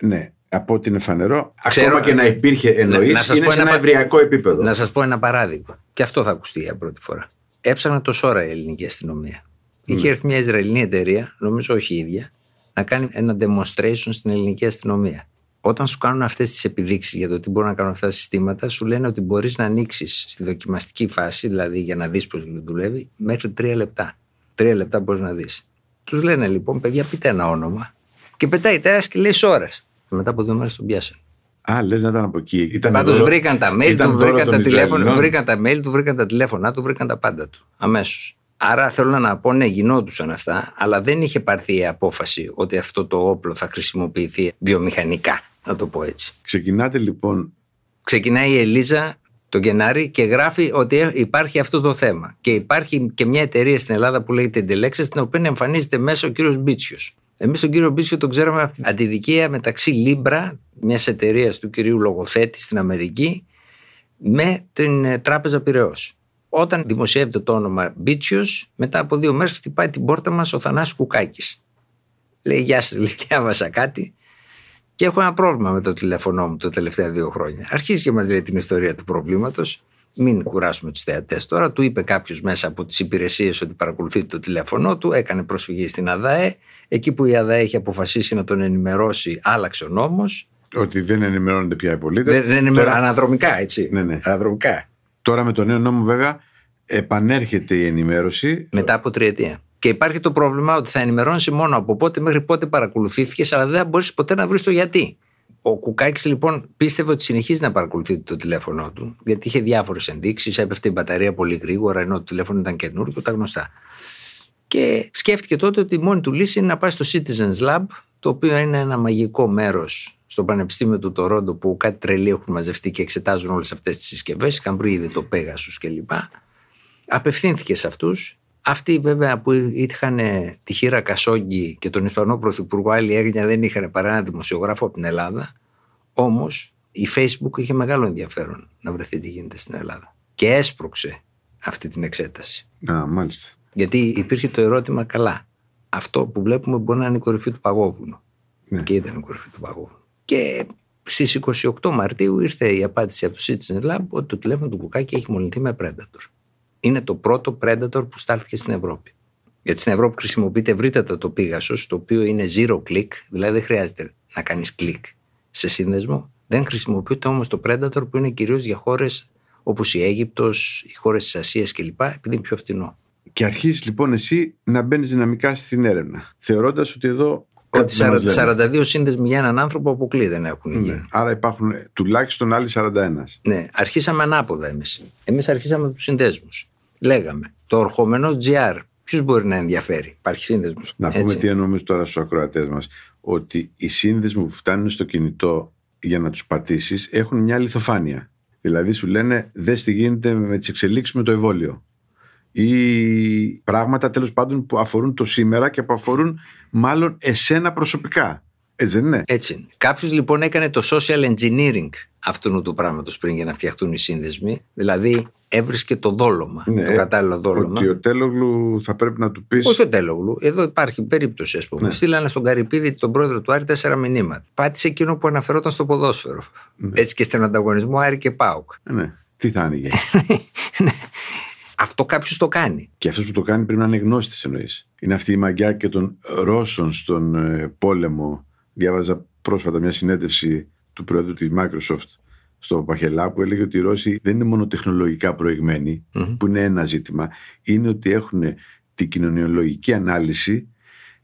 Ναι. Από ό,τι είναι φανερό, Ξέρω, ακόμα και να υπήρχε εννοήσει, είναι σε ένα, ένα ευριακό επίπεδο. Να σας πω ένα παράδειγμα. Και αυτό θα ακουστεί για πρώτη φορά. Έψαχνα το σώρα η ελληνική αστυνομία. Mm. Είχε έρθει μια Ισραηλινή εταιρεία, νομίζω όχι η ίδια, να κάνει ένα demonstration στην ελληνική αστυνομία όταν σου κάνουν αυτές τις επιδείξεις για το τι μπορούν να κάνουν αυτά τα συστήματα, σου λένε ότι μπορείς να ανοίξεις στη δοκιμαστική φάση, δηλαδή για να δεις πώς δουλεύει, μέχρι τρία λεπτά. Τρία λεπτά μπορείς να δεις. Τους λένε λοιπόν, παιδιά, πείτε ένα όνομα. Και πετάει τέρα και λέει ώρες. Μετά από δύο μέρες τον πιάσαν. Α, λες να ήταν από εκεί. Πάντω βρήκαν τα mail του, βρήκαν τα, τηλέφωνα, βρήκαν τα mail του, βρήκαν τα τηλέφωνά του, βρήκαν τα πάντα του. Αμέσως. Άρα θέλω να πω, ναι, γινόντουσαν αυτά, αλλά δεν είχε πάρθει η απόφαση ότι αυτό το όπλο θα χρησιμοποιηθεί βιομηχανικά να το πω έτσι. Ξεκινάτε λοιπόν. Ξεκινάει η Ελίζα το Γενάρη και γράφει ότι υπάρχει αυτό το θέμα. Και υπάρχει και μια εταιρεία στην Ελλάδα που λέγεται Εντελέξα, στην οποία εμφανίζεται μέσα ο κύριος Μπίτσιος. Εμείς τον κύριο Μπίτσιο τον ξέραμε από την αντιδικία μεταξύ Λίμπρα, μιας εταιρείας του κυρίου Λογοθέτη στην Αμερική, με την ε, Τράπεζα Πυραιός. Όταν δημοσιεύεται το όνομα Μπίτσιος, μετά από δύο μέρες χτυπάει την πόρτα μας ο Θανάσης Κουκάκης. Λέει: Γεια σας, λέει, διάβασα κάτι. Και έχω ένα πρόβλημα με το τηλέφωνό μου τα τελευταία δύο χρόνια. Αρχίζει και μας λέει την ιστορία του προβλήματος Μην κουράσουμε τους θεατές τώρα. Του είπε κάποιος μέσα από τις υπηρεσίες ότι παρακολουθεί το τηλέφωνό του, έκανε προσφυγή στην ΑΔΑΕ. Εκεί που η ΑΔΑΕ έχει αποφασίσει να τον ενημερώσει, άλλαξε ο νόμος. Ότι δεν ενημερώνονται πια οι πολίτες. Δεν, δεν τώρα... Αναδρομικά, έτσι. Ναι, ναι. Αναδρομικά. Τώρα με το νέο νόμο, βέβαια, επανέρχεται η ενημέρωση. Μετά από τριετία. Και υπάρχει το πρόβλημα ότι θα ενημερώνει μόνο από πότε μέχρι πότε παρακολουθήθηκες, αλλά δεν μπορείς ποτέ να βρεις το γιατί. Ο Κουκάκης λοιπόν πίστευε ότι συνεχίζει να παρακολουθεί το τηλέφωνό του, γιατί είχε διάφορες ενδείξεις. Έπεφτε η μπαταρία πολύ γρήγορα, ενώ το τηλέφωνο ήταν καινούργιο, τα γνωστά. Και σκέφτηκε τότε ότι η μόνη του λύση είναι να πάει στο Citizens Lab, το οποίο είναι ένα μαγικό μέρος στο Πανεπιστήμιο του Τορόντο που κάτι τρελοί έχουν μαζευτεί και εξετάζουν όλες αυτές τις συσκευές. Είχαν βρει ήδη το Πέγασου κλπ. Απευθύνθηκε σε αυτούς. Αυτοί βέβαια που είχαν τη χείρα Κασόγκη και τον Ισπανό Πρωθυπουργό άλλη έγνοια δεν είχαν παρά ένα δημοσιογράφο από την Ελλάδα. Όμως η Facebook είχε μεγάλο ενδιαφέρον να βρεθεί τι γίνεται στην Ελλάδα. Και έσπρωξε αυτή την εξέταση. Α, μάλιστα. Γιατί υπήρχε το ερώτημα καλά. Αυτό που βλέπουμε μπορεί να είναι η κορυφή του παγόβουνου. Ναι. Και ήταν η κορυφή του παγόβουνου. Και στις 28 Μαρτίου ήρθε η απάντηση από το Citizen Lab ότι το τηλέφωνο του Κουκάκη έχει μολυνθεί με Predator. Είναι το πρώτο Predator που στάλθηκε στην Ευρώπη. Γιατί στην Ευρώπη χρησιμοποιείται ευρύτατα το πήγασο, το οποίο είναι zero click, δηλαδή δεν χρειάζεται να κάνεις κλικ σε σύνδεσμο. Δεν χρησιμοποιείται όμως το Predator που είναι κυρίως για χώρες όπως η Αίγυπτος, οι χώρες της Ασίας κλπ. επειδή είναι πιο φτηνό. Και αρχίζεις λοιπόν εσύ να μπαίνεις δυναμικά στην έρευνα, θεωρώντας ότι εδώ ότι 42 σύνδεσμοι για έναν άνθρωπο αποκλεί δεν έχουν γίνει. Ναι. Άρα υπάρχουν τουλάχιστον άλλοι 41. Ναι, αρχίσαμε ανάποδα εμείς. Εμείς αρχίσαμε τους συνδέσμους. Λέγαμε το ορχόμενο GR. Ποιος μπορεί να ενδιαφέρει, υπάρχει σύνδεσμος. Να πούμε τι εννοούμε τώρα στους ακροατές μας. Ότι οι σύνδεσμοι που φτάνουν στο κινητό για να τους πατήσεις έχουν μια λιθοφάνεια. Δηλαδή σου λένε δες τι γίνεται με τις εξελίξεις με το εμβόλιο ή πράγματα τέλος πάντων που αφορούν το σήμερα και που αφορούν μάλλον εσένα προσωπικά. Έτσι δεν είναι; Έτσι είναι. Κάποιος λοιπόν έκανε το social engineering αυτού του πράγματος πριν για να φτιαχτούν οι σύνδεσμοι. Δηλαδή έβρισκε το δόλωμα, ναι, το κατάλληλο δόλωμα. Ότι ο Τέλογλου θα πρέπει να του πει. Όχι ο Τέλογλου. Εδώ υπάρχει περίπτωση, ας πούμε. Ναι. Στείλανε στον Καρυπίδη τον πρόεδρο του Άρη τέσσερα μηνύματα. Πάτησε εκείνο που αναφερόταν στο ποδόσφαιρο. Ναι. Έτσι και στον ανταγωνισμό Άρη και Πάουκ. Ναι. Τι θα άνοιγε; Ναι. Αυτό κάποιος το κάνει. Και αυτός που το κάνει πρέπει να είναι γνώστης εννοείς. Είναι αυτή η μαγιά και των Ρώσων στον ε, πόλεμο. Διάβαζα πρόσφατα μια συνέντευξη του πρόεδρου της Microsoft στο Παχελά που έλεγε ότι οι Ρώσοι δεν είναι μόνο τεχνολογικά που είναι ένα ζήτημα. Είναι ότι έχουν την κοινωνιολογική ανάλυση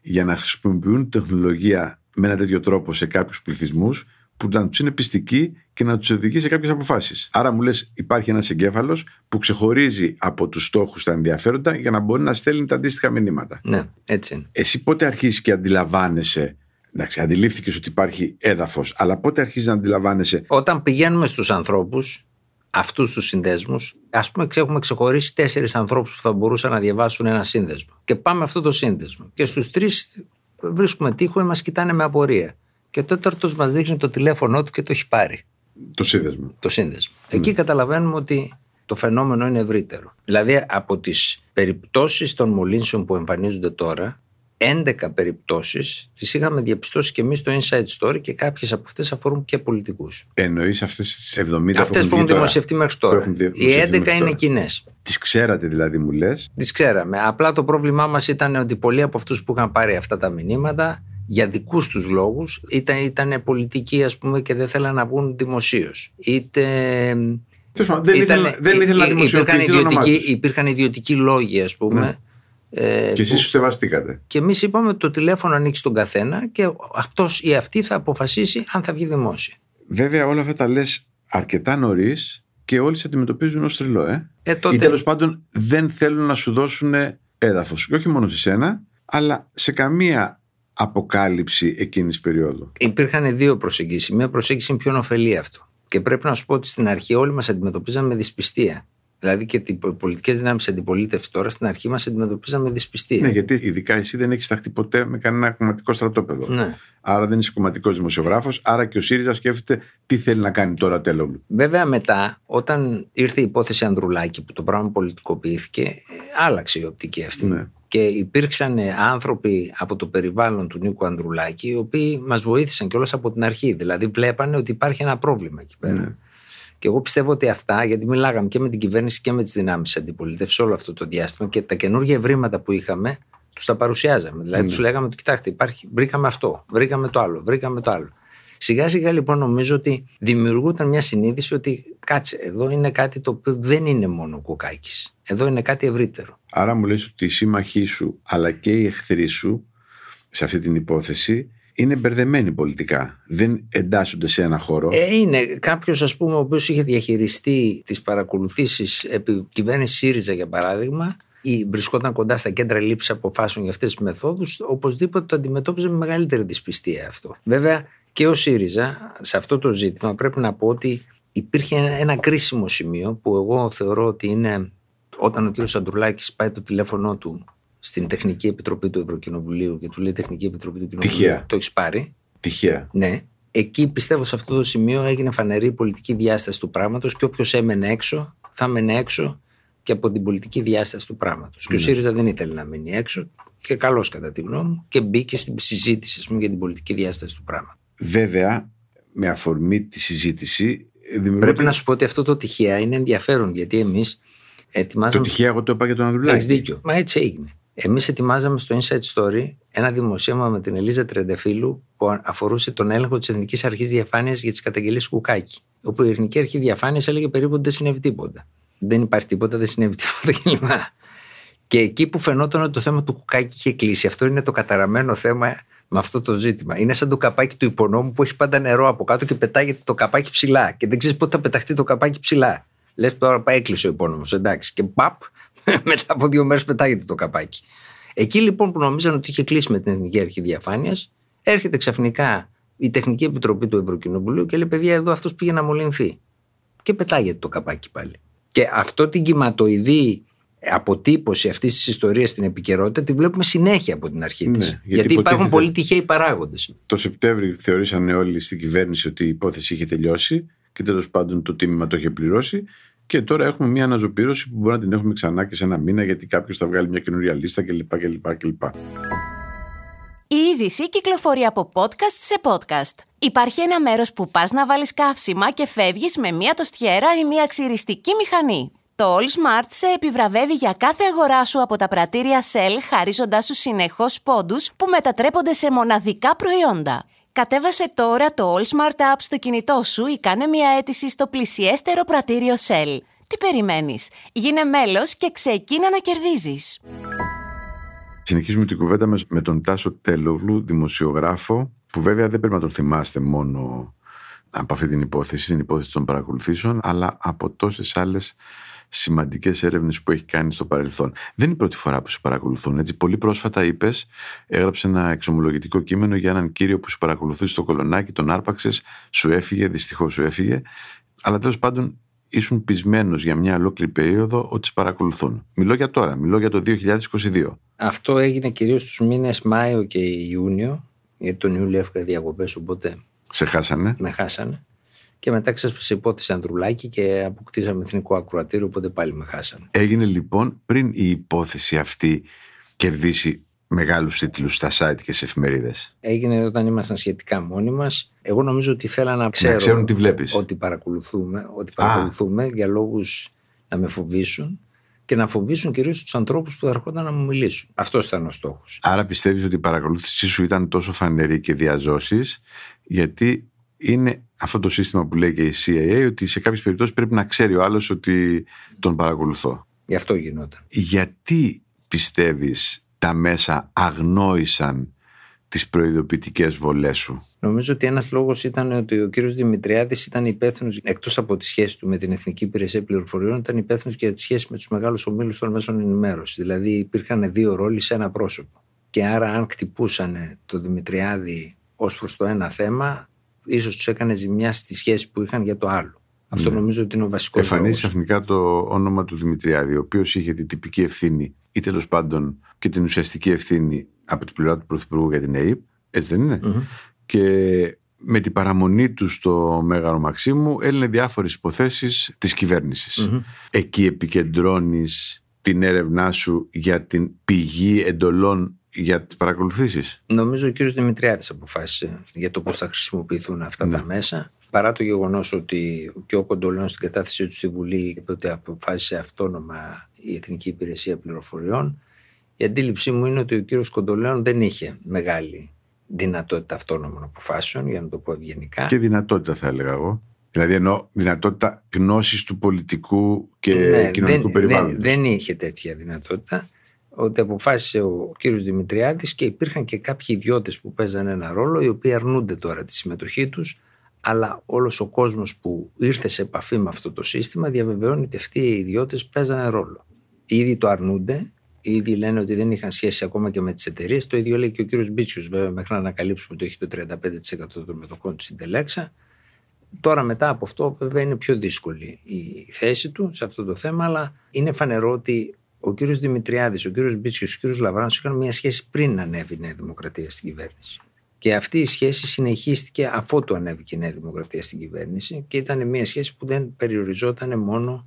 για να χρησιμοποιούν τεχνολογία με ένα τέτοιο τρόπο σε κάποιους πληθυσμούς που να τους είναι πιστικοί και να τους οδηγεί σε κάποιες αποφάσεις. Άρα μου λες, υπάρχει ένας εγκέφαλος που ξεχωρίζει από τους στόχους τα ενδιαφέροντα για να μπορεί να στέλνει τα αντίστοιχα μηνύματα. Ναι, έτσι είναι. Εσύ πότε αρχίζεις και αντιλαμβάνεσαι. Εντάξει, αντιλήφθηκες ότι υπάρχει έδαφος, αλλά πότε αρχίζεις να αντιλαμβάνεσαι; Όταν πηγαίνουμε στους ανθρώπους, αυτούς τους συνδέσμους, ας πούμε, έχουμε ξεχωρίσει τέσσερις ανθρώπους που θα μπορούσαν να διαβάσουν ένα σύνδεσμο. Και πάμε αυτό το σύνδεσμο. Και στους τρεις βρίσκουμε τείχο ή μας κοιτάνε με απορία. Και ο τέταρτος μας δείχνει το τηλέφωνό του και το έχει πάρει. Το σύνδεσμο. Το σύνδεσμο. Mm. Εκεί καταλαβαίνουμε ότι το φαινόμενο είναι ευρύτερο. Δηλαδή από τις περιπτώσεις των μολύνσεων που εμφανίζονται τώρα, 11 περιπτώσεις τις είχαμε διαπιστώσει και εμείς στο Inside Story και κάποιες από αυτές αφορούν και πολιτικούς. Εννοείς αυτές τις 70 Αυτές που έχουν δημοσιευτεί μέχρι τώρα. Οι 11 είναι κοινές. Τις ξέρατε δηλαδή, μου λες. Τις ξέραμε. Απλά το πρόβλημά μας ήταν ότι πολλοί από αυτούς που είχαν πάρει αυτά τα μηνύματα για δικούς τους λόγους ήταν, ήταν πολιτικοί ας πούμε και δεν θέλαν να βγουν δημοσίως είτε δεν, ήθελα, δεν ήθελα να υπήρχαν ιδιωτικοί, υπήρχαν ιδιωτικοί λόγοι ας πούμε ναι. Ε, και εσείς που... σεβαστήκατε. Και εμείς είπαμε ότι το τηλέφωνο ανοίξει τον καθένα και αυτός ή αυτή θα αποφασίσει αν θα βγει δημόσια. Βέβαια όλα αυτά τα λες αρκετά νωρίς και όλοι σε αντιμετωπίζουν ως τρελό. Ε; Ε, τότε... Ή τέλος πάντων δεν θέλουν να σου δώσουν έδαφος. Και όχι μόνο σε σένα, αλλά σε καμία αποκάλυψη εκείνης περίοδου. Υπήρχαν δύο προσεγγίσεις. Μία προσέγγιση είναι πιο ωφελή αυτό. Και πρέπει να σου πω ότι στην αρχή όλοι μας αντιμετωπίζαμε με δυσπιστία. Δηλαδή και οι πολιτικές δυνάμεις αντιπολίτευσης τώρα στην αρχή μας αντιμετωπίζαμε με δυσπιστία. Ναι, γιατί ειδικά εσύ δεν έχεις ταχθεί ποτέ με κανένα κομματικό στρατόπεδο. Ναι. Άρα δεν είσαι κομματικός δημοσιογράφος, άρα και ο ΣΥΡΙΖΑ σκέφτεται τι θέλει να κάνει τώρα τέλο. Βέβαια μετά, όταν ήρθε η υπόθεση Ανδρουλάκη που το πράγμα πολιτικοποιήθηκε, ε, άλλαξε η οπτική αυτή. Ναι. Και υπήρξαν άνθρωποι από το περιβάλλον του Νίκου Ανδρουλάκη, οι οποίοι μας βοήθησαν κιόλας από την αρχή. Δηλαδή, βλέπανε ότι υπάρχει ένα πρόβλημα εκεί πέρα. Ναι. Και εγώ πιστεύω ότι αυτά, γιατί μιλάγαμε και με την κυβέρνηση και με τις δυνάμεις της αντιπολίτευσης όλο αυτό το διάστημα και τα καινούργια ευρήματα που είχαμε, τους τα παρουσιάζαμε. Δηλαδή, Ναι. του λέγαμε ότι κοιτάξτε, υπάρχει, βρήκαμε αυτό, βρήκαμε το άλλο, βρήκαμε το άλλο. Σιγά σιγά λοιπόν νομίζω ότι δημιουργούταν μια συνείδηση ότι κάτσε, εδώ είναι κάτι το οποίο δεν είναι μόνο κουκάκι. Εδώ είναι κάτι ευρύτερο. Άρα μου λες ότι οι σύμμαχοί σου αλλά και οι εχθροί σου σε αυτή την υπόθεση είναι μπερδεμένοι πολιτικά. Δεν εντάσσονται σε ένα χώρο. Ε, είναι κάποιος, ας πούμε, ο οποίος είχε διαχειριστεί τις παρακολουθήσεις επί κυβέρνησης ΣΥΡΙΖΑ, για παράδειγμα, ή βρισκόταν κοντά στα κέντρα λήψης αποφάσεων για αυτές τις μεθόδους, οπωσδήποτε το αντιμετώπιζε με μεγαλύτερη δυσπιστία αυτό. Βέβαια, και ο ΣΥΡΙΖΑ σε αυτό το ζήτημα πρέπει να πω ότι υπήρχε ένα, ένα κρίσιμο σημείο που εγώ θεωρώ ότι είναι όταν ο κ. Αντρουλάκης πάει το τηλέφωνό του στην Τεχνική Επιτροπή του Ευρωκοινοβουλίου και του λέει Τεχνική Επιτροπή του Κοινοβουλίου, Τυχαία. το έχεις πάρει. Τυχαία. Ναι. Εκεί πιστεύω σε αυτό το σημείο έγινε φανερή η πολιτική διάσταση του πράγματος και όποιος έμενε έξω θα έμενε έξω και από την πολιτική διάσταση του πράγματος. Και ο ΣΥΡΙΖΑ δεν ήθελε να μείνει έξω και καλώς κατά τη γνώμη μου και μπήκε στην συζήτηση ας πούμε, για την πολιτική διάσταση του πράγματος. Βέβαια, με αφορμή τη συζήτηση. δημιουργούνται- Πρέπει να σου πω ότι αυτό το τυχαία είναι ενδιαφέρον γιατί εμείς Το ετοιμάζαμε. τυχαία εγώ το είπα για τον Ανδρουλάκη. Έχεις δίκιο. Μα έτσι έγινε. Εμείς ετοιμάζαμε στο Inside Story ένα δημοσίευμα με την Ελίζα Τρεντεφίλου που αφορούσε τον έλεγχο της Εθνικής Αρχής Διαφάνειας για τις καταγγελίες Κουκάκη. Όπου η Εθνική Αρχή Διαφάνειας έλεγε περίπου ότι δεν συνέβη τίποτα. Δεν υπάρχει τίποτα, δεν συνέβη τίποτα κλπ. Και εκεί που φαινόταν ότι το θέμα του Κουκάκη είχε κλείσει, αυτό είναι το καταραμένο θέμα με αυτό το ζήτημα. Είναι σαν το καπάκι του υπονόμου που έχει πάντα νερό από κάτω και πετάγεται το καπάκι ψηλά. Και δεν ξέρεις πότε θα πεταχτεί το καπάκι ψηλά. Λες τώρα πάει έκλεισε ο υπόνομος, εντάξει. Και παπ, μετά από δύο μέρες πετάγεται το καπάκι. Εκεί λοιπόν που νομίζαν ότι είχε κλείσει με την Εθνική Αρχή Διαφάνειας, έρχεται ξαφνικά η Τεχνική Επιτροπή του Ευρωκοινοβουλίου και λέει: Παιδιά, εδώ αυτός πήγε να μολυνθεί. Και πετάγεται το καπάκι πάλι. Και αυτό την κυματοειδή αποτύπωση αυτής της ιστορίας στην επικαιρότητα τη βλέπουμε συνέχεια από την αρχή Ναι, τη. γιατί γιατί, υπάρχουν υποτίθεται- πολύ τυχαίοι παράγοντες. Το Σεπτέμβριο θεωρήσαν όλοι στην κυβέρνηση ότι η υπόθεση είχε τελειώσει και τέλος πάντων το τίμημα το είχε πληρώσει. Και τώρα έχουμε μια αναζωπήρωση που μπορεί να την έχουμε ξανά και σε ένα μήνα γιατί κάποιος θα βγάλει μια καινούρια λίστα κλπ. κλπ, κλπ. Η είδηση κυκλοφορεί από podcast σε podcast. Υπάρχει ένα μέρος που πας να βάλεις καύσιμα και φεύγεις με μία τοστιέρα ή μία ξυριστική μηχανή. Το All Smart σε επιβραβεύει για κάθε αγορά σου από τα πρατήρια Shell χαρίζοντάς σου συνεχώς πόντους που μετατρέπονται σε μοναδικά προϊόντα. Κατέβασε τώρα το All Smart App στο κινητό σου ή κάνε μια αίτηση στο πλησιέστερο πρατήριο Shell. Τι περιμένεις; Γίνε μέλος και ξεκίνα να κερδίζεις. Συνεχίζουμε την κουβέντα μας με τον Τάσο Τέλογλου, δημοσιογράφο, που βέβαια δεν πρέπει να τον θυμάστε μόνο από αυτή την υπόθεση, την υπόθεση των παρακολουθήσεων, αλλά από τόσες άλλες σημαντικές έρευνες που έχει κάνει στο παρελθόν. Δεν είναι η πρώτη φορά που σε παρακολουθούν. Έτσι. Πολύ πρόσφατα είπες, έγραψε ένα εξομολογητικό κείμενο για έναν κύριο που σε παρακολουθούσε στο κολονάκι, τον άρπαξες, σου έφυγε, δυστυχώς σου έφυγε, αλλά τέλος πάντων ήσουν πεισμένος για μια ολόκληρη περίοδο ότι σε παρακολουθούν. Μιλώ για τώρα, μιλώ για το 2022. Αυτό έγινε κυρίως στου μήνες Μάιο και Ιούνιο, γιατί τον Ιούλιο έφυγα διακοπές, οπότε Σε χάσανε. με χάσανε. Και μετά ξέσπασε η υπόθεση Ανδρουλάκη και αποκτήσαμε εθνικό ακροατήριο, οπότε πάλι με χάσανε. Έγινε λοιπόν πριν η υπόθεση αυτή κερδίσει μεγάλους τίτλους στα site και σε εφημερίδες. Έγινε όταν ήμασταν σχετικά μόνοι μας. Εγώ νομίζω ότι θέλαν να ξέρουν, ξέρουν τι βλέπεις. Ότι παρακολουθούμε, ότι παρακολουθούμε για λόγους να με φοβήσουν και να φοβήσουν κυρίως τους ανθρώπους που θα ερχόταν να μου μιλήσουν. Αυτός ήταν ο στόχος. Άρα πιστεύεις ότι η παρακολούθησή σου ήταν τόσο φανερή και διαζώσεις γιατί είναι αυτό το σύστημα που λέει και η CIA ότι σε κάποιες περιπτώσεις πρέπει να ξέρει ο άλλος ότι τον παρακολουθώ. Γι' αυτό γινόταν. Γιατί πιστεύεις τα μέσα αγνόησαν τις προειδοποιητικές βολές σου; Νομίζω ότι ένας λόγος ήταν ότι ο κύριος Δημητριάδης ήταν υπεύθυνος, εκτός από τη σχέση του με την Εθνική Υπηρεσία Πληροφοριών, ήταν υπεύθυνος και για τη σχέση με τους μεγάλους ομίλους των μέσων ενημέρωσης. Δηλαδή υπήρχαν δύο ρόλοι σε ένα πρόσωπο. Και άρα, αν κτυπούσαν το Δημητριάδη ως προς το ένα θέμα, ίσως τους έκανε ζημιά στη σχέση που είχαν για το άλλο. Αυτό νομίζω ότι είναι ο βασικός Εμφανίζει λόγος. ξαφνικά το όνομα του Δημητριάδη, ο οποίος είχε την τυπική ευθύνη ή τέλος πάντων και την ουσιαστική ευθύνη από την πλευρά του Πρωθυπουργού για την ΑΕΠ. Έτσι δεν ειναι Και με την παραμονή του στο Μέγαρο Μαξίμου έλυνε διάφορες υποθέσεις της κυβέρνησης. Εκεί επικεντρώνεις την έρευνά σου για την πηγή εντολών για τις παρακολουθήσεις. Νομίζω ο κύριος Δημητριάδης αποφάσισε για το πώς θα χρησιμοποιηθούν αυτά τα Ναι. μέσα. Παρά το γεγονός ότι και ο Κοντολέον στην κατάθεσή του στη Βουλή είπε ότι αποφάσισε αυτόνομα η Εθνική Υπηρεσία Πληροφοριών, η αντίληψή μου είναι ότι ο κύριος Κοντολέον δεν είχε μεγάλη δυνατότητα αυτόνομων αποφάσεων, για να το πω ευγενικά. Και δυνατότητα, θα έλεγα εγώ. Δηλαδή, εννοώ δυνατότητα γνώσης του πολιτικού και Ναι, κοινωνικού δεν, περιβάλλοντος. δεν, δεν είχε τέτοια δυνατότητα. Ότι αποφάσισε ο κύριος Δημητριάδης και υπήρχαν και κάποιοι ιδιώτες που παίζαν ένα ρόλο, οι οποίοι αρνούνται τώρα τη συμμετοχή τους, αλλά όλος ο κόσμος που ήρθε σε επαφή με αυτό το σύστημα διαβεβαιώνει ότι αυτοί οι ιδιώτες παίζανε ρόλο. Ήδη το αρνούνται, ήδη λένε ότι δεν είχαν σχέση ακόμα και με τις εταιρείες. Το ίδιο λέει και ο κύριος Μπίτσιος, βέβαια, μέχρι να ανακαλύψουμε ότι έχει το 35% των μετοχών του στην Τελέξα. Τώρα μετά από αυτό βέβαια είναι πιο δύσκολη η θέση του σε αυτό το θέμα αλλά είναι φανερό ότι ο κύριος Δημητριάδης, ο κύριος Μπίτσιος, ο κύριος Λαβράνος είχαν μια σχέση πριν ανέβει η Νέα Δημοκρατία στην κυβέρνηση. Και αυτή η σχέση συνεχίστηκε αφότου ανέβηκε η Νέα Δημοκρατία στην κυβέρνηση και ήταν μια σχέση που δεν περιοριζόταν μόνο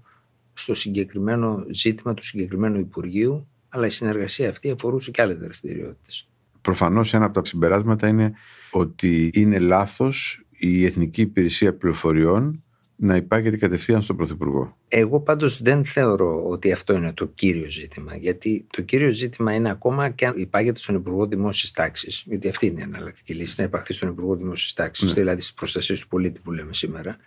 στο συγκεκριμένο ζήτημα του συγκεκριμένου Υπουργείου αλλά η συνεργασία αυτή αφορούσε και άλλες δραστηριότητες. Προφανώς ένα από τα συμπεράσματα είναι ότι είναι λάθος η Εθνική Υπηρεσία Πληροφοριών να υπάγεται κατευθείαν στον Πρωθυπουργό. Εγώ πάντως δεν θεωρώ ότι αυτό είναι το κύριο ζήτημα. Γιατί το κύριο ζήτημα είναι ακόμα και αν υπάγεται στον Υπουργό Δημόσιας Τάξης. Γιατί αυτή είναι η εναλλακτική λύση, να υπαχθεί στον Υπουργό Δημόσιας Τάξης, Ναι. δηλαδή στις προστασίες του πολίτη που λέμε σήμερα.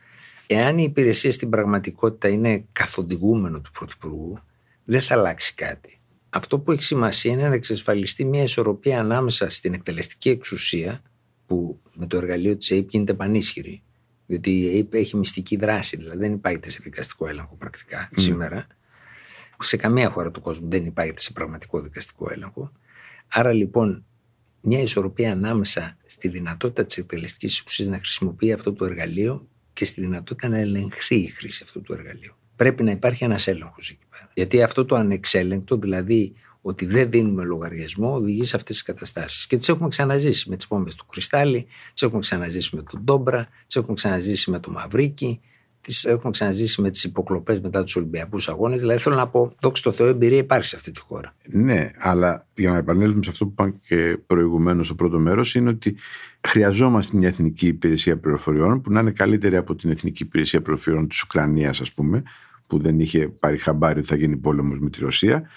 Εάν η υπηρεσία στην πραγματικότητα είναι καθοδηγούμενο του Πρωθυπουργού, δεν θα αλλάξει κάτι. Αυτό που έχει σημασία είναι να εξασφαλιστεί μια ισορροπία ανάμεσα στην εκτελεστική εξουσία, που με το εργαλείο της ΑΕΠ γίνεται πανίσχυρη, διότι η ΑΕΠ έχει μυστική δράση, δηλαδή δεν υπάγεται σε δικαστικό έλεγχο πρακτικά σήμερα. Σε καμία χώρα του κόσμου δεν υπάγεται σε πραγματικό δικαστικό έλεγχο. Άρα λοιπόν μια ισορροπία ανάμεσα στη δυνατότητα της εκτελεστικής εξουσίας να χρησιμοποιεί αυτό το εργαλείο και στη δυνατότητα να ελεγχθεί η χρήση αυτού του εργαλείου. Πρέπει να υπάρχει ένας έλεγχος εκεί πέρα. Γιατί αυτό το ανεξέλεγκτο, δηλαδή ότι δεν δίνουμε λογαριασμό, οδηγεί σε αυτές τις καταστάσεις. Και τις έχουμε ξαναζήσει με τις πόμπε του Κρυστάλλι, τις έχουμε ξαναζήσει με τον Ντόμπρα, τις έχουμε ξαναζήσει με το Μαυρίκι, τις έχουμε ξαναζήσει με τις υποκλοπές μετά τους Ολυμπιακούς Αγώνες. Δηλαδή θέλω να πω, δόξα τω Θεώ, εμπειρία υπάρχει σε αυτή τη χώρα. Ναι, αλλά για να επανέλθουμε σε αυτό που είπα και προηγουμένως στο πρώτος μέρος, είναι ότι χρειαζόμαστε μια εθνική υπηρεσία πληροφοριών που να είναι καλύτερη από την εθνική υπηρεσία πληροφοριών της Ουκρανίας, ας πούμε, που δεν είχε πάρει χαμπάρι ότι θα γίνει πόλεμος με τη Ρωσία.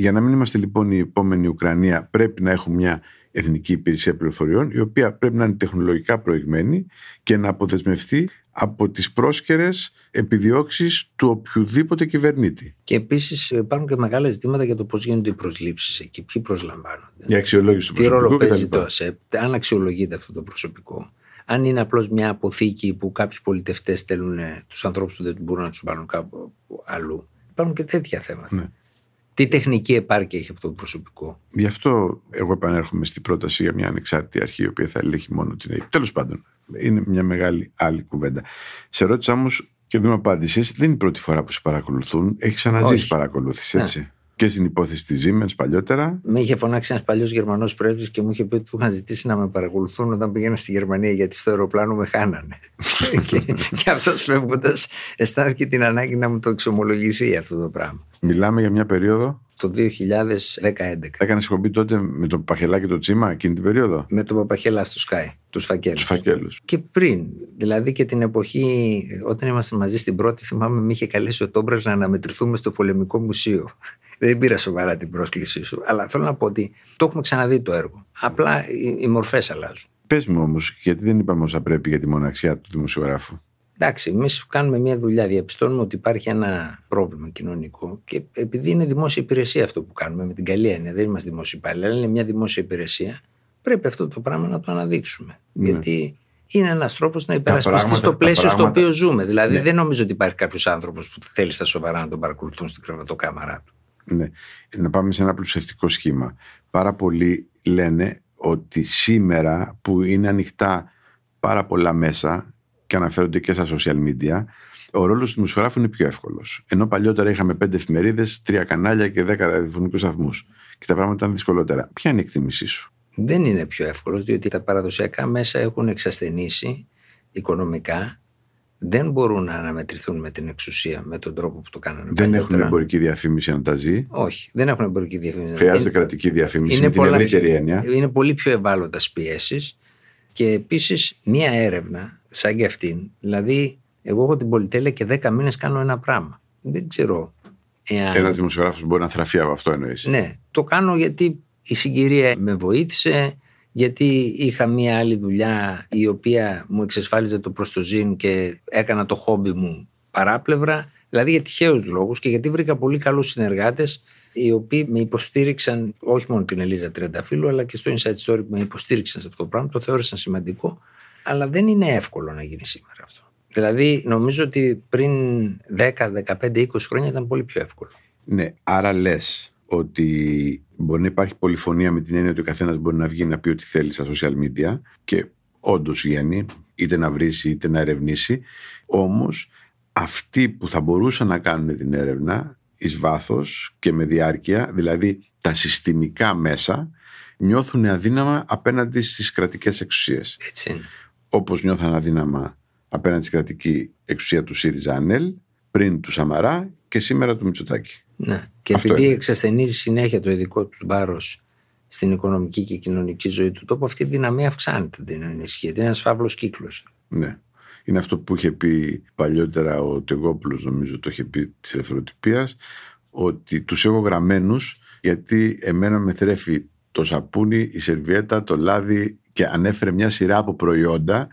Για να μην είμαστε λοιπόν η επόμενη Ουκρανία, πρέπει να έχουμε μια εθνική υπηρεσία πληροφοριών, η οποία πρέπει να είναι τεχνολογικά προηγμένη και να αποδεσμευτεί από τις πρόσκαιρες επιδιώξεις του οποιοδήποτε κυβερνήτη. Και επίσης υπάρχουν και μεγάλα ζητήματα για το πώς γίνονται οι προσλήψεις εκεί, ποιοι προσλαμβάνονται. Η αξιολόγηση του Τι ρόλο προσωπικού παίζει κτλ. το ΑΣΕΠ, αν αξιολογείται αυτό το προσωπικό. Αν είναι απλώς μια αποθήκη που κάποιοι πολιτευτές στέλνουν τους ανθρώπους που δεν μπορούν να τους βάλουν κάπου αλλού. Υπάρχουν και τέτοια θέματα. Ναι. Τι τεχνική επάρκεια έχει αυτό το προσωπικό; Γι' αυτό εγώ επανέρχομαι στην πρόταση για μια ανεξάρτητη αρχή, η οποία θα ελέγχει μόνο την ΑΕΠ. Τέλος πάντων, είναι μια μεγάλη άλλη κουβέντα. Σε ρώτησα όμως και δεν μου απάντησε, δεν είναι η πρώτη φορά που σε παρακολουθούν. Έχεις ξαναζήσει Όχι. παρακολούθηση, Ναι. Έτσι. Και στην υπόθεση της Siemens παλιότερα. Με είχε φωνάξει ένας παλιός Γερμανός πρέσβης και μου είχε πει ότι του είχαν ζητήσει να με παρακολουθούν όταν πήγαινα στη Γερμανία γιατί στο αεροπλάνο με χάνανε. και, και αυτός φεύγοντας αισθάνθηκε την ανάγκη να μου το εξομολογηθεί αυτό το πράγμα. Μιλάμε για μια περίοδο. Το 2011. Έκανε εκπομπή τότε με το Παχελά και το Τσίμα εκείνη την περίοδο; Με τον Παπαχέλα στο Sky, τους φακέλους. Τους φακέλους. Και πριν, δηλαδή και την εποχή όταν είμαστε μαζί στην πρώτη, θυμάμαι με είχε καλέσει ο Τόμπρας να αναμετρηθούμε στο Πολεμικό Μουσείο. Δεν πήρα σοβαρά την πρόσκλησή σου. Αλλά θέλω να πω ότι το έχουμε ξαναδεί το έργο. Απλά οι, οι μορφές αλλάζουν. Πες μου όμως, γιατί δεν είπαμε όσα πρέπει για τη μοναξιά του δημοσιογράφου; Εντάξει, εμείς κάνουμε μια δουλειά, διαπιστώνουμε ότι υπάρχει ένα πρόβλημα κοινωνικό και επειδή είναι δημόσια υπηρεσία αυτό που κάνουμε, με την καλή έννοια, δεν είμαστε δημόσιοι υπάλληλοι, αλλά είναι μια δημόσια υπηρεσία, πρέπει αυτό το πράγμα να το αναδείξουμε. Ναι. Γιατί είναι ένας τρόπος να υπερασπιστείς πράγματα- στο τα πλαίσιο στο πράγματα- οποίο ζούμε. Δηλαδή Ναι. δεν νομίζω ότι υπάρχει κάποιος άνθρωπος που θέλει στα σοβαρά να τον παρακολουθούν στην κρεβατοκάμαρά του. Ναι. Να πάμε σε ένα πλουσευτικό σχήμα. Πάρα πολλοί λένε ότι σήμερα που είναι ανοιχτά πάρα πολλά μέσα και αναφέρονται και στα social media, ο ρόλος του δημοσιογράφου είναι πιο εύκολος. Ενώ παλιότερα είχαμε πέντε εφημερίδες, τρία κανάλια και δέκα ραδιοφωνικούς σταθμούς. Και τα πράγματα ήταν δυσκολότερα. Ποια είναι η εκτίμησή σου; Δεν είναι πιο εύκολος, διότι τα παραδοσιακά μέσα έχουν εξασθενήσει οικονομικά δεν μπορούν να αναμετρηθούν με την εξουσία με τον τρόπο που το κάνανε. Δεν παλιότερα. έχουν εμπορική διαφήμιση να τα ζει. Όχι, δεν έχουν εμπορική διαφήμιση. Χρειάζεται Είναι- κρατική διαφήμιση είναι με την πολλά ευρύτερη πιο- έννοια. Είναι πολύ πιο ευάλωτα πιέσεις. Και επίσης μία έρευνα σαν και αυτήν. Δηλαδή, εγώ έχω την πολυτέλεια και 10 μήνες κάνω ένα πράγμα. Δεν ξέρω εάν. Ένας δημοσιογράφος μπορεί να θραφεί από αυτό εννοείς. Ναι, το κάνω γιατί η συγκυρία με βοήθησε, γιατί είχα μία άλλη δουλειά η οποία μου εξασφάλιζε το προστοζήν και έκανα το χόμπι μου παράπλευρα. Δηλαδή για τυχαίους λόγους και γιατί βρήκα πολύ καλούς συνεργάτες οι οποίοι με υποστήριξαν, όχι μόνο την Ελίζα Τριανταφύλου, αλλά και στο Inside Story που με υποστήριξαν σε αυτό το πράγμα, το θεώρησαν σημαντικό. Αλλά δεν είναι εύκολο να γίνει σήμερα αυτό. Δηλαδή, νομίζω ότι πριν 10, 15, 20 χρόνια ήταν πολύ πιο εύκολο. Ναι, άρα λες ότι μπορεί να υπάρχει πολυφωνία με την έννοια ότι ο καθένας μπορεί να βγει να πει ό,τι θέλει στα social media και όντως βγαίνει, είτε να βρήσει είτε να ερευνήσει. Όμως αυτοί που θα μπορούσαν να κάνουν την έρευνα εις βάθος και με διάρκεια, δηλαδή τα συστημικά μέσα, νιώθουν αδύναμα απέναντι στις κρατικές εξουσίες. Έτσι είναι. Όπως νιώθαν αδύναμα απέναντι στην κρατική εξουσία του ΣΥΡΙΖΑ ΑΝΕΛ, πριν του Σαμαρά και σήμερα του Μητσοτάκη. Ναι. Και Αυτό επειδή είναι. εξασθενίζει συνέχεια το ειδικό του βάρος στην οικονομική και κοινωνική ζωή του τόπου, αυτή η δυναμία αυξάνεται, δεν ενισχύεται. Είναι ένας φαύλος κύκλος. Ναι. Είναι αυτό που είχε πει παλιότερα ο Τεγόπουλος νομίζω το είχε πει της ελευθεροτυπίας ότι τους έχω γραμμένους γιατί εμένα με θρέφει το σαπούνι, η σερβιέτα, το λάδι και ανέφερε μια σειρά από προϊόντα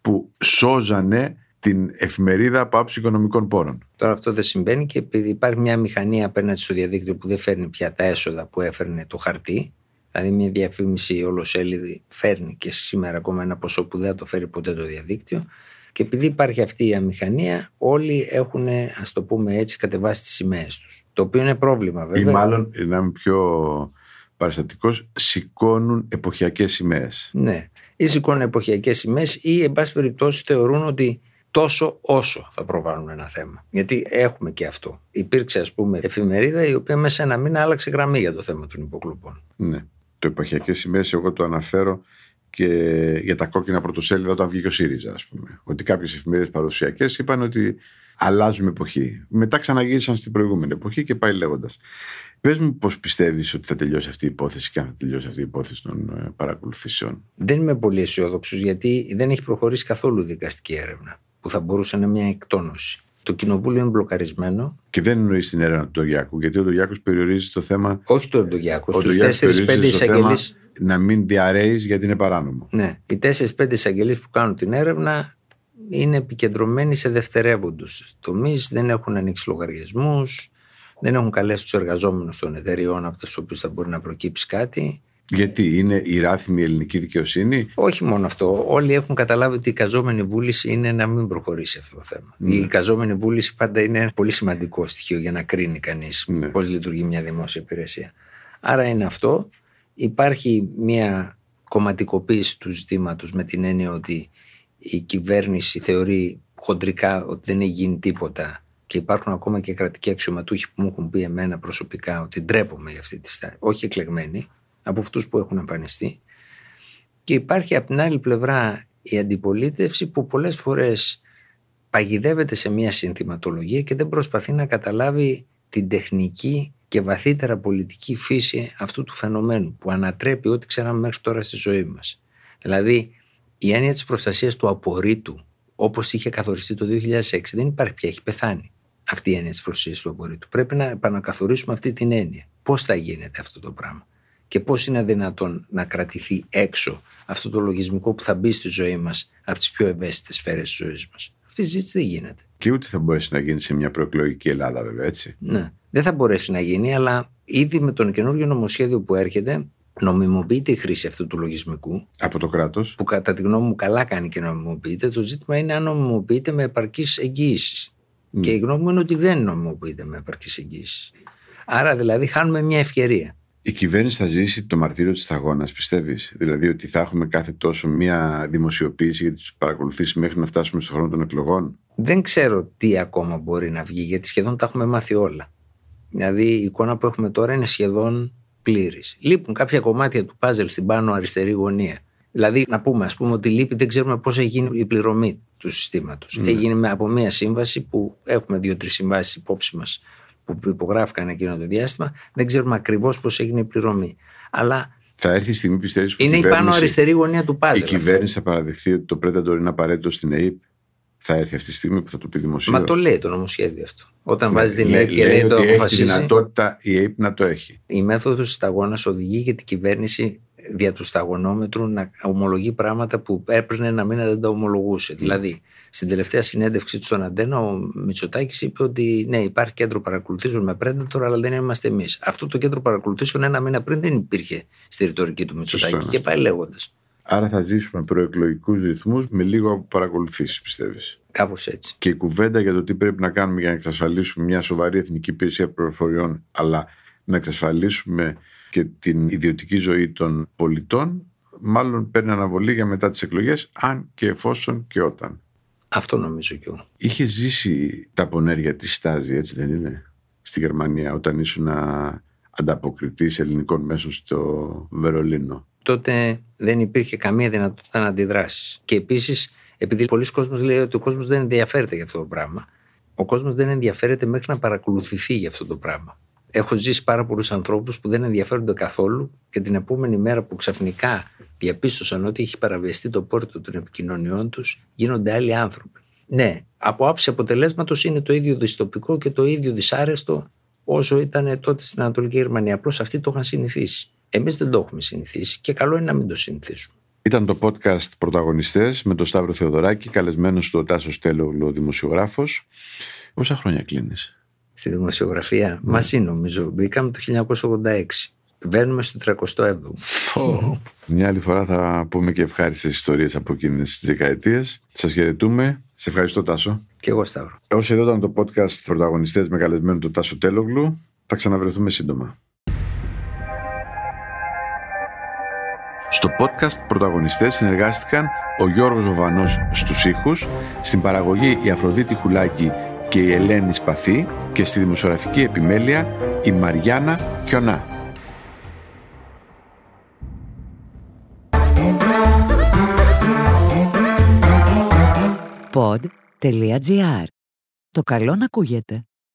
που σώζανε την εφημερίδα από άψη οικονομικών πόρων. Τώρα αυτό δεν συμβαίνει και επειδή υπάρχει μια μηχανή απέναντι στο διαδίκτυο που δεν φέρνει πια τα έσοδα που έφερνε το χαρτί, δηλαδή μια διαφήμιση ολοσέλιδη φέρνει και σήμερα ακόμα ένα ποσό που δεν θα το φέρει ποτέ το διαδίκτυο. Και επειδή υπάρχει αυτή η αμηχανία, όλοι έχουν, ας το πούμε έτσι, κατεβάσει τις σημαίες τους. Το οποίο είναι πρόβλημα, βέβαια. Ή μάλλον, να είμαι πιο παραστατικός, σηκώνουν εποχιακές σημαίες. Ναι. Ή σηκώνουν εποχιακές σημαίες ή, εν πάση περιπτώσει, θεωρούν ότι τόσο όσο θα προβάλλουν ένα θέμα. Γιατί έχουμε και αυτό. Υπήρξε, ας πούμε, εφημερίδα η οποία μέσα σε ένα μήνα άλλαξε γραμμή για το θέμα των υποκλοπών. Ναι. Το εποχιακές σημαίες εγώ το αναφέρω και για τα κόκκινα πρωτοσέλιδα όταν βγήκε ο ΣΥΡΙΖΑ, ας πούμε. Ότι κάποιες εφημερίδες παραδοσιακές είπαν ότι αλλάζουμε εποχή. Μετά ξαναγύρισαν στην προηγούμενη εποχή και πάει λέγοντας. Πες μου πώς πιστεύεις ότι θα τελειώσει αυτή η υπόθεση και αν θα τελειώσει αυτή η υπόθεση των ε, παρακολουθήσεων. Δεν είμαι πολύ αισιόδοξος γιατί δεν έχει προχωρήσει καθόλου δικαστική έρευνα που θα μπορούσε να είναι μια εκτόνωση. Το κοινοβούλιο είναι μπλοκαρισμένο. Και δεν εννοείς την έρευνα του Ντογιάκου, γιατί ο Ντογιάκου περιορίζει το θέμα. Όχι το Ερντογιάκο, Ο στους Ντογιάκος 4-5 περιορίζει στο θέμα εισαγγελεί. να μην διαρρέεις γιατί είναι παράνομο. Ναι, οι 4-5 εισαγγελείς που κάνουν την έρευνα είναι επικεντρωμένοι σε δευτερεύοντους τομείς, δεν έχουν ανοίξει λογαριασμούς, δεν έχουν καλέσει τους εργαζόμενους των εταιριών από τους οποίους θα μπορεί να προκύψει κάτι. Γιατί είναι η ράθιμη ελληνική δικαιοσύνη; Όχι μόνο αυτό. Όλοι έχουν καταλάβει ότι η καζόμενη βούληση είναι να μην προχωρήσει αυτό το θέμα. Η καζόμενη βούληση πάντα είναι ένα πολύ σημαντικό στοιχείο για να κρίνει κανείς Ναι. πώς λειτουργεί μια δημόσια υπηρεσία. Άρα είναι αυτό. Υπάρχει μια κομματικοποίηση του ζητήματος με την έννοια ότι η κυβέρνηση θεωρεί χοντρικά ότι δεν έχει γίνει τίποτα και υπάρχουν ακόμα και κρατικοί αξιωματούχοι που μου έχουν πει εμένα προσωπικά ότι ντρέπομαι για αυτή τη στάση. Όχι εκλεγμένοι, από αυτούς που έχουν εμφανιστεί. Και υπάρχει από την άλλη πλευρά η αντιπολίτευση που πολλές φορές παγιδεύεται σε μια συνθηματολογία και δεν προσπαθεί να καταλάβει την τεχνική και βαθύτερα πολιτική φύση αυτού του φαινομένου που ανατρέπει ό,τι ξέραμε μέχρι τώρα στη ζωή μας. Δηλαδή η έννοια της προστασίας του απορρίτου όπως είχε καθοριστεί το 2006 δεν υπάρχει πια, έχει πεθάνει αυτή η έννοια της προστασίας του απορρίτου. Πρέπει να επανακαθορίσουμε αυτή την έννοια. Πώς θα γίνεται αυτό το πράγμα; Και πώς είναι δυνατόν να κρατηθεί έξω αυτό το λογισμικό που θα μπει στη ζωή μας από τις πιο ευαίσθητες σφαίρες της ζωής μας; Αυτή η συζήτηση δεν γίνεται. Και ούτε θα μπορέσει να γίνει σε μια προεκλογική Ελλάδα, βέβαια, έτσι. Ναι. Δεν θα μπορέσει να γίνει, αλλά ήδη με τον καινούριο νομοσχέδιο που έρχεται νομιμοποιείται η χρήση αυτού του λογισμικού Από το κράτος. που κατά τη γνώμη μου καλά κάνει και νομιμοποιείται. Το ζήτημα είναι αν νομιμοποιείται με επαρκείς εγγύησει. Και η γνώμη μου είναι ότι δεν νομιμοποιείται με επαρκείς εγγύησει. Άρα δηλαδή χάνουμε μια ευκαιρία. Η κυβέρνηση θα ζήσει το μαρτύριο της σταγόνας, πιστεύεις; Δηλαδή ότι θα έχουμε κάθε τόσο μια δημοσιοποίηση για τις παρακολουθήσεις μέχρι να φτάσουμε στον χρόνο των εκλογών; Δεν ξέρω τι ακόμα μπορεί να βγει, γιατί σχεδόν τα έχουμε μάθει όλα. Δηλαδή η εικόνα που έχουμε τώρα είναι σχεδόν πλήρης. Λείπουν κάποια κομμάτια του πάζελ στην πάνω αριστερή γωνία. Δηλαδή, να πούμε, ας πούμε ότι λείπει, δεν ξέρουμε πώς έχει γίνει η πληρωμή του συστήματος. Ναι. Έγινε με, από μια σύμβαση που έχουμε δύο-τρεις συμβάσεις υπόψη μας που υπογράφηκαν εκείνο το διάστημα. Δεν ξέρουμε ακριβώς πώς έγινε η πληρωμή. Αλλά Θα έρθει η στιγμή, πιστεύεις, που είναι η πάνω κυβέρνηση- αριστερή γωνία του Η πάζελ. κυβέρνηση θα παραδεχθεί ότι το Predator είναι απαραίτητο στην ΑΕΠ. Θα έρθει αυτή τη στιγμή που θα το πει δημοσίως. Μα το λέει το νομοσχέδιο αυτό. Όταν Ναι, βάζει την λέει- ΕΕΠ και λέει λέει το ότι έχει τη αποφασίζει. δυνατότητα η ΑΕΠ να το έχει. Η μέθοδος της σταγόνας οδηγεί για την κυβέρνηση δια του σταγονόμετρου να ομολογεί πράγματα που έπαιρνε ένα μήνα δεν τα ομολογούσε. Δηλαδή, στην τελευταία συνέντευξη του στον Αντένα, ο Μητσοτάκης είπε ότι ναι, υπάρχει κέντρο παρακολουθήσεων με Predator, αλλά δεν είμαστε εμείς. Αυτό το κέντρο παρακολουθήσεων ένα μήνα πριν δεν υπήρχε στη ρητορική του Μητσοτάκη. Σωστό είναι Και αυτό. πάει λέγοντας. Άρα θα ζήσουμε προεκλογικούς ρυθμούς με λίγο παρακολουθήσεις, πιστεύεις. Κάπως έτσι. Και η κουβέντα για το τι πρέπει να κάνουμε για να εξασφαλίσουμε μια σοβαρή εθνική υπηρεσία πληροφοριών, αλλά να εξασφαλίσουμε και την ιδιωτική ζωή των πολιτών, μάλλον παίρνει αναβολή για μετά τις εκλογές, αν και εφόσον και όταν. Αυτό νομίζω κι εγώ. Είχε ζήσει τα πονέρια της Στάζη, έτσι δεν είναι, στη Γερμανία, όταν ήσουν ανταποκριτή ελληνικών μέσων στο Βερολίνο; τότε δεν υπήρχε καμία δυνατότητα να αντιδράσεις. Και επίσης, επειδή πολλοί κόσμοι λέει ότι ο κόσμος δεν ενδιαφέρεται για αυτό το πράγμα, ο κόσμος δεν ενδιαφέρεται μέχρι να παρακολουθηθεί για αυτό το πράγμα. Έχω ζήσει πάρα πολλούς ανθρώπους που δεν ενδιαφέρονται καθόλου και την επόμενη μέρα που ξαφνικά διαπίστωσαν ότι έχει παραβιαστεί το πόρτο των επικοινωνιών τους, γίνονται άλλοι άνθρωποι. Ναι, από άψη αποτελέσματος είναι το ίδιο δυστοπικό και το ίδιο δυσάρεστο όσο ήταν τότε στην Ανατολική Γερμανία. Απλώς αυτοί το είχαν συνηθίσει. Εμείς δεν το έχουμε συνηθίσει και καλό είναι να μην το συνηθίσουμε. Ήταν το podcast «Πρωταγωνιστές» με τον Σταύρο Θεοδωράκη, καλεσμένος του ο Τάσος Τέλογλου, δημοσιογράφος. Πόσα χρόνια κλείνεις; Στη δημοσιογραφία μαζί νομίζω. Μπήκαμε το 1986. Βαίνουμε στο 37ο. Μια άλλη φορά θα πούμε και ευχάριστες ιστορίες από εκείνες τις δεκαετίες. Σας χαιρετούμε. Σε ευχαριστώ Τάσο. και εγώ Σταύρο. Όσο εδώ ήταν το podcast «Πρωταγωνιστές» με καλεσμένο τον Τάσο Τέλογλου, θα ξαναβρεθούμε σύντομα. Στο podcast «Πρωταγωνιστές» συνεργάστηκαν ο Γιώργος Βοβανός στους ήχους, στην παραγωγή η Αφροδίτη Χουλάκη και η Ελένη Σπαθή και στη δημοσιογραφική επιμέλεια η Μαριάννα Χιονά. Pod.gr. Το καλό να ακούγεται.